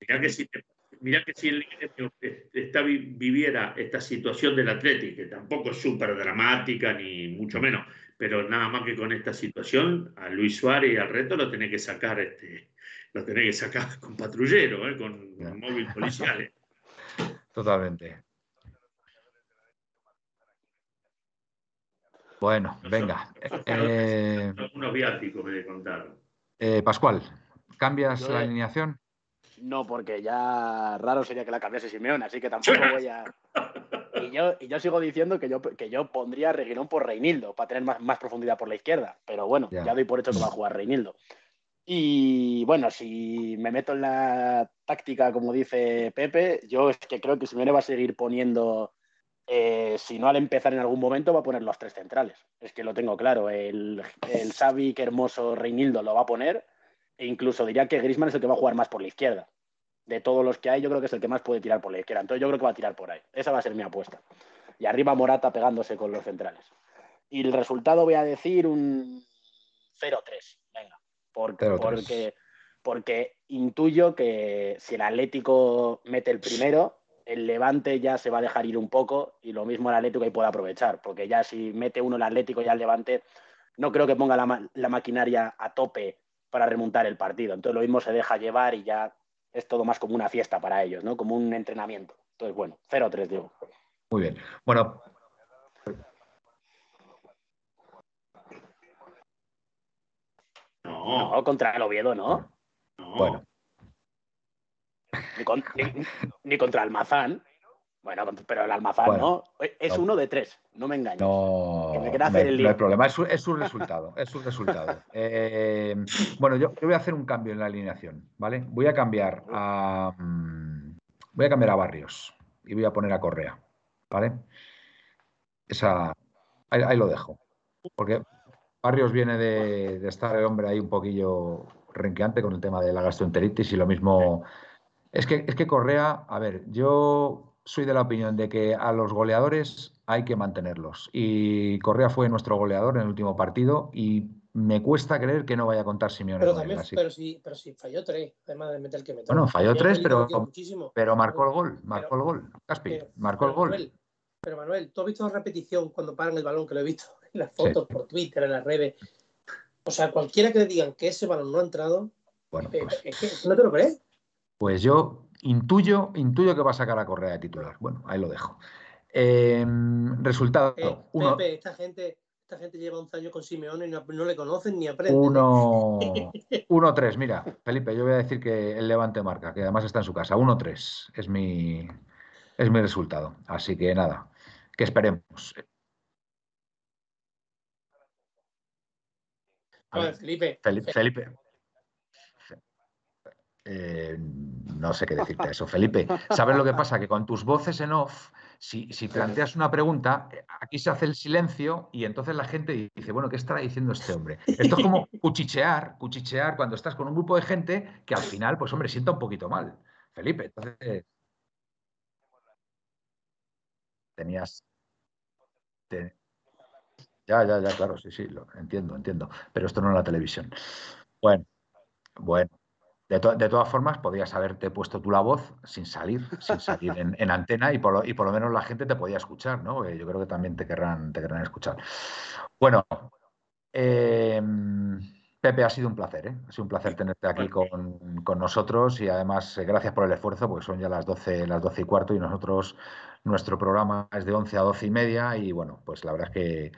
C: Mirá que si, te- mirá que si el gremio está, vi- viviera esta situación del Atlético, que tampoco es súper dramática ni mucho menos, pero nada más que con esta situación, a Luis Suárez y al reto lo tenés que sacar, este, lo tenés que sacar con patrullero, ¿eh? con, con móvil policial. ¿eh?
B: Totalmente. Bueno, venga. Eh,
C: Unos viáticos me contaron.
B: eh, Pascual, ¿cambias
D: Yo
B: la alineación?
D: No, porque ya raro sería que la cambiase Simeone, así que tampoco voy a. Y yo, y yo sigo diciendo que yo, que yo pondría a Reguilón por Reinildo, para tener más, más profundidad por la izquierda. Pero bueno,
B: Ya.
D: ya. doy por hecho que va a jugar Reinildo. Y bueno, si me meto en la táctica, como dice Pepe, yo es que creo que Simeone va a seguir poniendo, eh, si no al empezar en algún momento, va a poner los tres centrales. Es que lo tengo claro. El, el Xavi, que hermoso Reinildo lo va a poner. E incluso diría que Griezmann es el que va a jugar más por la izquierda. De todos los que hay, yo creo que es el que más puede tirar por la izquierda. Entonces yo creo que va a tirar por ahí. Esa va a ser mi apuesta. Y arriba Morata pegándose con los centrales. Y el resultado voy a decir un 0-3. Venga. Porque,
B: 0-3.
D: porque, porque intuyo que si el Atlético mete el primero, el Levante ya se va a dejar ir un poco y lo mismo el Atlético ahí puede aprovechar. Porque ya si mete uno el Atlético y el Levante, no creo que ponga la, ma- la maquinaria a tope para remontar el partido. Entonces lo mismo se deja llevar y ya es todo más como una fiesta para ellos, ¿no? Como un entrenamiento. Entonces, bueno, 0-3, digo.
B: Muy bien. Bueno,
C: No,
D: No, contra el Oviedo, ¿no?
C: no.
B: bueno.
D: Ni, con- ni- ni contra Almazán. Bueno, pero el Almazán
B: Bueno,
D: no. Es
B: no.
D: uno de tres, no me engañes.
B: No,
D: Que me hacer el
B: no
D: lío.
B: hay problema, es su, es su resultado, es su resultado. Eh, bueno, yo, yo voy a hacer un cambio en la alineación, ¿vale? Voy a cambiar a mm, voy a cambiar a Barrios y voy a poner a Correa, ¿vale? Esa, ahí, ahí lo dejo, porque Barrios viene de, de estar el hombre ahí un poquillo renqueante con el tema de la gastroenteritis y lo mismo. Es que, es que Correa, a ver, yo soy de la opinión de que a los goleadores hay que mantenerlos. Y Correa fue nuestro goleador en el último partido y me cuesta creer que no vaya a contar Simeone
E: Pero
B: él.
E: también, pero sí, pero sí, falló tres, además de meter el que metió.
B: Bueno, falló tres, pero-. Pero marcó el gol, marcó
E: Pero-
B: el gol. Caspi,
E: pero-
B: marcó el gol.
E: Manuel, pero Manuel, ¿tú has visto la repetición cuando paran el balón? Que lo he visto en las fotos, por Twitter, en las redes. O sea, cualquiera que le digan que ese balón no ha entrado,
B: Bueno,
E: eh,
B: pues,
E: es que no te lo crees.
B: Pues yo intuyo, intuyo que va a sacar a Correa de titular. Bueno, ahí lo dejo. Eh, resultado,
E: Eh,
B: uno,
E: Pepe, esta gente, esta gente lleva 11 años con Simeone y no, no le conocen ni aprenden.
B: Uno, 1-3, mira, Felipe, yo voy a decir que el Levante marca, que además está en su casa. 1-3 es mi, es mi resultado. Así que nada, que esperemos. A
E: A ver,
B: ver,
E: Felipe,
B: Felipe, Felipe. Eh, no sé qué decirte a eso, Felipe. ¿Sabes lo que pasa? Que con tus voces en off, si, si planteas una pregunta, aquí se hace el silencio y entonces la gente dice, bueno, ¿qué estará diciendo este hombre? Esto es como cuchichear, cuchichear cuando estás con un grupo de gente que al final, pues hombre, sienta un poquito mal. Felipe, entonces tenías... te- Ya, ya, ya, claro, sí, sí, lo entiendo, entiendo. Pero esto no es la televisión. Bueno, bueno. De, to- de todas formas, podías haberte puesto tú la voz sin salir, sin salir en, en antena y por, lo, y por lo menos la gente te podía escuchar, ¿no? Eh, yo creo que también te querrán, te querrán escuchar. Bueno, eh, Pepe, ha sido un placer, ¿eh? Ha sido un placer tenerte aquí con, con nosotros y además eh, gracias por el esfuerzo, porque son ya las 12, las 12 y cuarto y nosotros, nuestro programa es de 11 a 12 y media y bueno, pues la verdad es que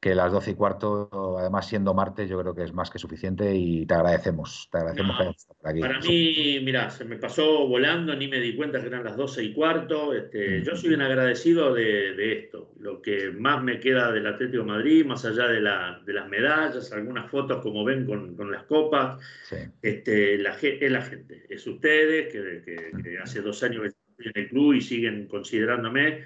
B: que las 12 y cuarto, además siendo martes, yo creo que es más que suficiente y te agradecemos. Te agradecemos
C: No,
B: que hayas estado por aquí.
C: Para mí, mira, se me pasó volando, ni me di cuenta que eran las 12 y cuarto. Este, yo soy un agradecido de, de esto. Lo que más me queda del Atlético de Madrid, más allá de, la- de las medallas, algunas fotos como ven con, con las copas,
B: Sí.
C: este, la, es la gente, es ustedes, que, que- que hace dos años que estoy en el club y siguen considerándome.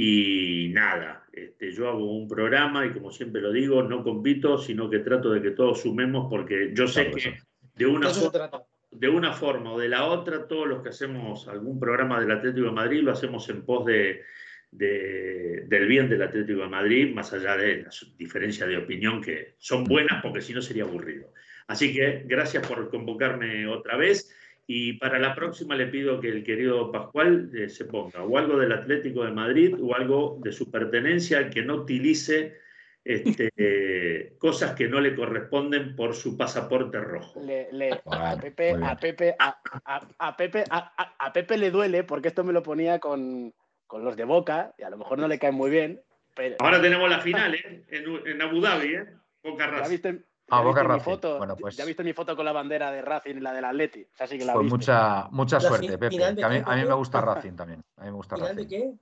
C: Y nada, este, yo hago un programa y como siempre lo digo, no compito, sino que trato de que todos sumemos porque yo sé
B: Claro que
C: de una forma de una forma o de la otra, todos los que hacemos algún programa del Atlético de Madrid lo hacemos en pos de, de- del bien del Atlético de Madrid, más allá de las diferencias de opinión que son buenas porque si no sería aburrido. Así que gracias por convocarme otra vez y para la próxima le pido que el querido Pascual eh, se ponga o algo del Atlético de Madrid o algo de su pertenencia que no utilice este, eh, cosas que no le corresponden por su pasaporte rojo.
D: Le- le- a Pepe, a Pepe, a, a- a Pepe, a, Pepe le duele porque esto me lo ponía con, con los de Boca y a lo mejor no le caen muy bien. Pero
C: Ahora tenemos la final, ¿eh? En, en Abu Dhabi, ¿eh? Boca Racing.
B: Ah,
D: ya
B: Boca Racing.
D: foto,
B: Bueno, pues-
D: ya viste mi foto con la bandera de Racing y la del Atleti. O sea, sí que la
B: Pues
D: viste.
B: mucha, mucha suerte, Pepe. que a, mí, a mí me gusta Racing también. A mí me gusta
E: ¿Final de
B: Racing.
E: qué?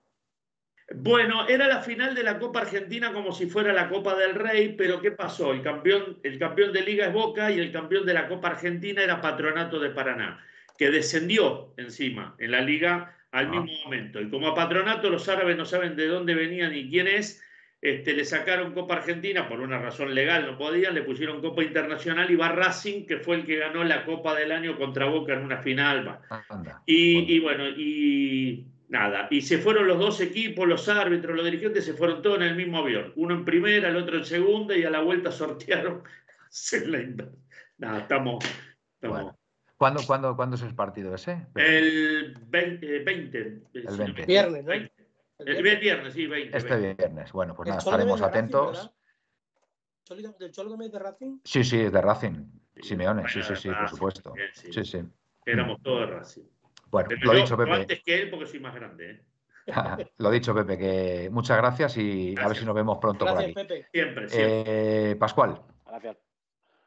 C: Bueno, era la final de la Copa Argentina como si fuera la Copa del Rey, pero ¿qué pasó? El campeón, el campeón de Liga es Boca y el campeón de la Copa Argentina era Patronato de Paraná, que descendió encima en la liga al
B: Ah.
C: mismo momento. Y como a Patronato los árabes no saben de dónde venían ni quién es, este, le sacaron Copa Argentina por una razón legal, no podían, le pusieron Copa Internacional y va Racing, que fue el que ganó la Copa del año contra Boca en una final. va.
B: Anda.
C: Y, y bueno, y nada, y se fueron los dos equipos, los árbitros, los dirigentes, se fueron todos en el mismo avión. Uno en primera, el otro en segunda, y a la vuelta sortearon. Nada, estamos. estamos-
B: Bueno. ¿Cuándo, cuándo, ¿Cuándo es el partido ese?
C: El 20, eh, 20, si no me
B: 20.
C: equivoco.
E: Viernes, ¿no?
C: 20. El viernes, sí, 20.
B: Este
C: 20.
B: viernes. Bueno, pues nada, estaremos
E: Racing,
B: atentos.
E: Cholo- ¿Del Cholo también es de Racing?
B: Sí, sí, es de Racing. Simeone, sí, sí, sí, por
C: Racing,
B: supuesto.
C: bien, sí.
B: Sí, sí.
C: Éramos todos de Racing.
B: Bueno,
C: Pero
B: lo
C: yo,
B: dicho, Pepe.
C: antes que él, porque soy más grande. ¿eh?
B: Lo dicho, Pepe, que muchas gracias y a ver
C: Gracias.
B: si nos vemos pronto por
E: Gracias,
B: aquí.
E: Pepe.
C: Siempre, siempre.
B: Eh, Pascual,
D: Gracias.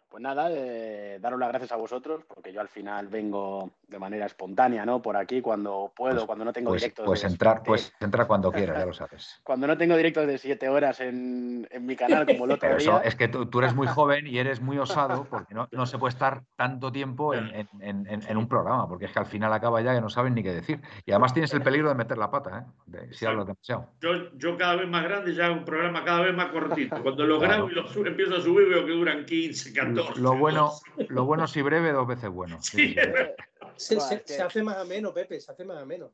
D: Pues nada, eh, daros las gracias a vosotros, porque yo al final vengo de manera espontánea, ¿no? Por aquí cuando puedo,
B: Pues-
D: cuando no tengo
B: pues,
D: directos.
B: pues
D: de-
B: entrar, pues entra cuando quieras, ya lo sabes.
D: Cuando no tengo directos de siete horas en, en mi canal, como el otro
B: Pero
D: día.
B: eso es que tú, tú eres muy joven y eres muy osado porque no, no se puede estar tanto tiempo en, en- en- un programa, porque es que al final acaba ya que no saben ni qué decir. Y además tienes el peligro de meter la pata, ¿eh? De- si hablas demasiado.
C: Yo, yo cada vez más grande, ya hago un programa cada vez más cortito. Cuando lo
B: Claro.
C: grabo y lo su- empiezo a subir, veo que duran 15, 14.
B: Lo bueno,
C: 12.
B: lo bueno si breve, dos veces bueno.
C: Sí, es verdad.
E: Se,
D: Buah,
E: se-
D: es que-
E: se hace más ameno, Pepe, se hace más ameno.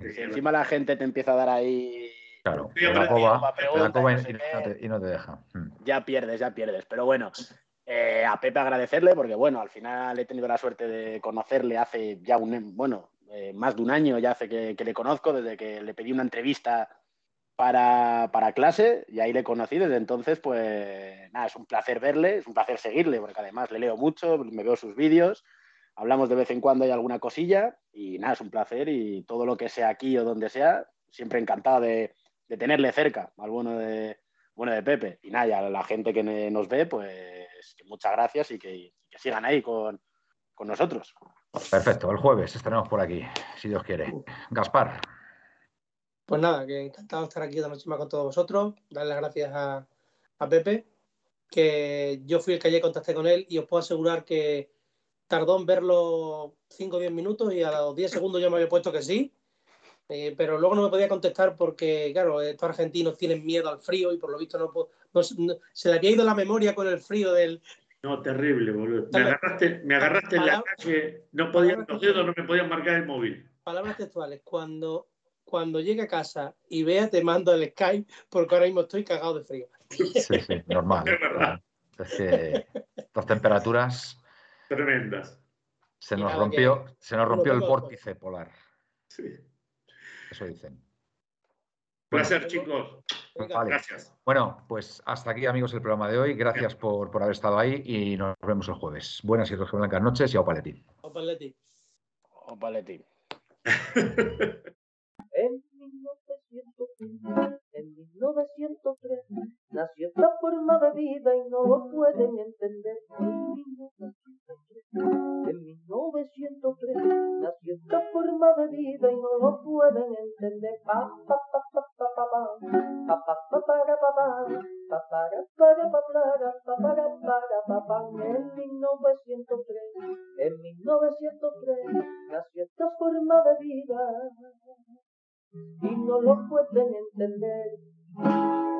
B: sí.
D: Si encima la gente te empieza a dar ahí.
B: Claro,
C: Sí,
B: te la coba, te y,
D: no sé
B: y no
D: qué.
B: te, y no te deja. Mm.
D: Ya pierdes, ya pierdes. Pero bueno, eh, a Pepe agradecerle, porque bueno, al final he tenido la suerte de conocerle hace ya un, bueno, eh, más de un año ya hace que, que le conozco, desde que le pedí una entrevista para, para clase y ahí le conocí. Desde entonces, pues nada, es un placer verle, es un placer seguirle, porque además le leo mucho, me veo sus vídeos, hablamos de vez en cuando hay alguna cosilla y nada, es un placer y todo lo que sea aquí o donde sea, siempre encantado de, de tenerle cerca, al bueno de, bueno de Pepe. Y nada, y a la gente que nos ve, pues que muchas gracias y que, y que sigan ahí con, con nosotros.
B: Perfecto, el jueves estaremos por aquí, si Dios quiere. Gaspar,
E: Pues nada, que encantado de estar aquí esta noche más con todos vosotros. Darle las gracias a, a Pepe, que yo fui el que ayer contacté con él y os puedo asegurar que tardó en verlo 5 o 10 minutos y a los 10 segundos yo me había puesto que sí. Eh, pero luego no me podía contestar porque, claro, estos argentinos tienen miedo al frío y por lo visto no, no- no- se le había ido la memoria con el frío del,
C: No, terrible, boludo. Me agarraste, me agarraste en la calle, no
E: palabra-
C: los dedos no me podían marcar el móvil.
E: palabras textuales, cuando, cuando llegue a casa y vea, te mando el Skype porque ahora mismo estoy cagado de frío.
B: sí, sí, normal.
C: Es verdad.
B: Es que las temperaturas
C: Tremendas.
B: se nos rompió, se nos rompió el vórtice polar.
C: Sí.
B: Eso dicen.
C: Placer, chicos.
E: Venga,
B: Vale.
C: Gracias.
B: Bueno, pues hasta aquí, amigos, el programa de hoy. Gracias por, por haber estado ahí y nos vemos el jueves. Buenas y blancas noches y a Opaletín.
E: Opa, Leti.
D: Opa, Leti.
A: En 1901 En 1903 nació esta forma de vida y no lo pueden entender. En 1903, en 1903 nació esta forma de vida y no lo pueden entender. Pa, pa, pa, pa, en 1903, en 1903 nació esta forma de vida y no lo pueden entender.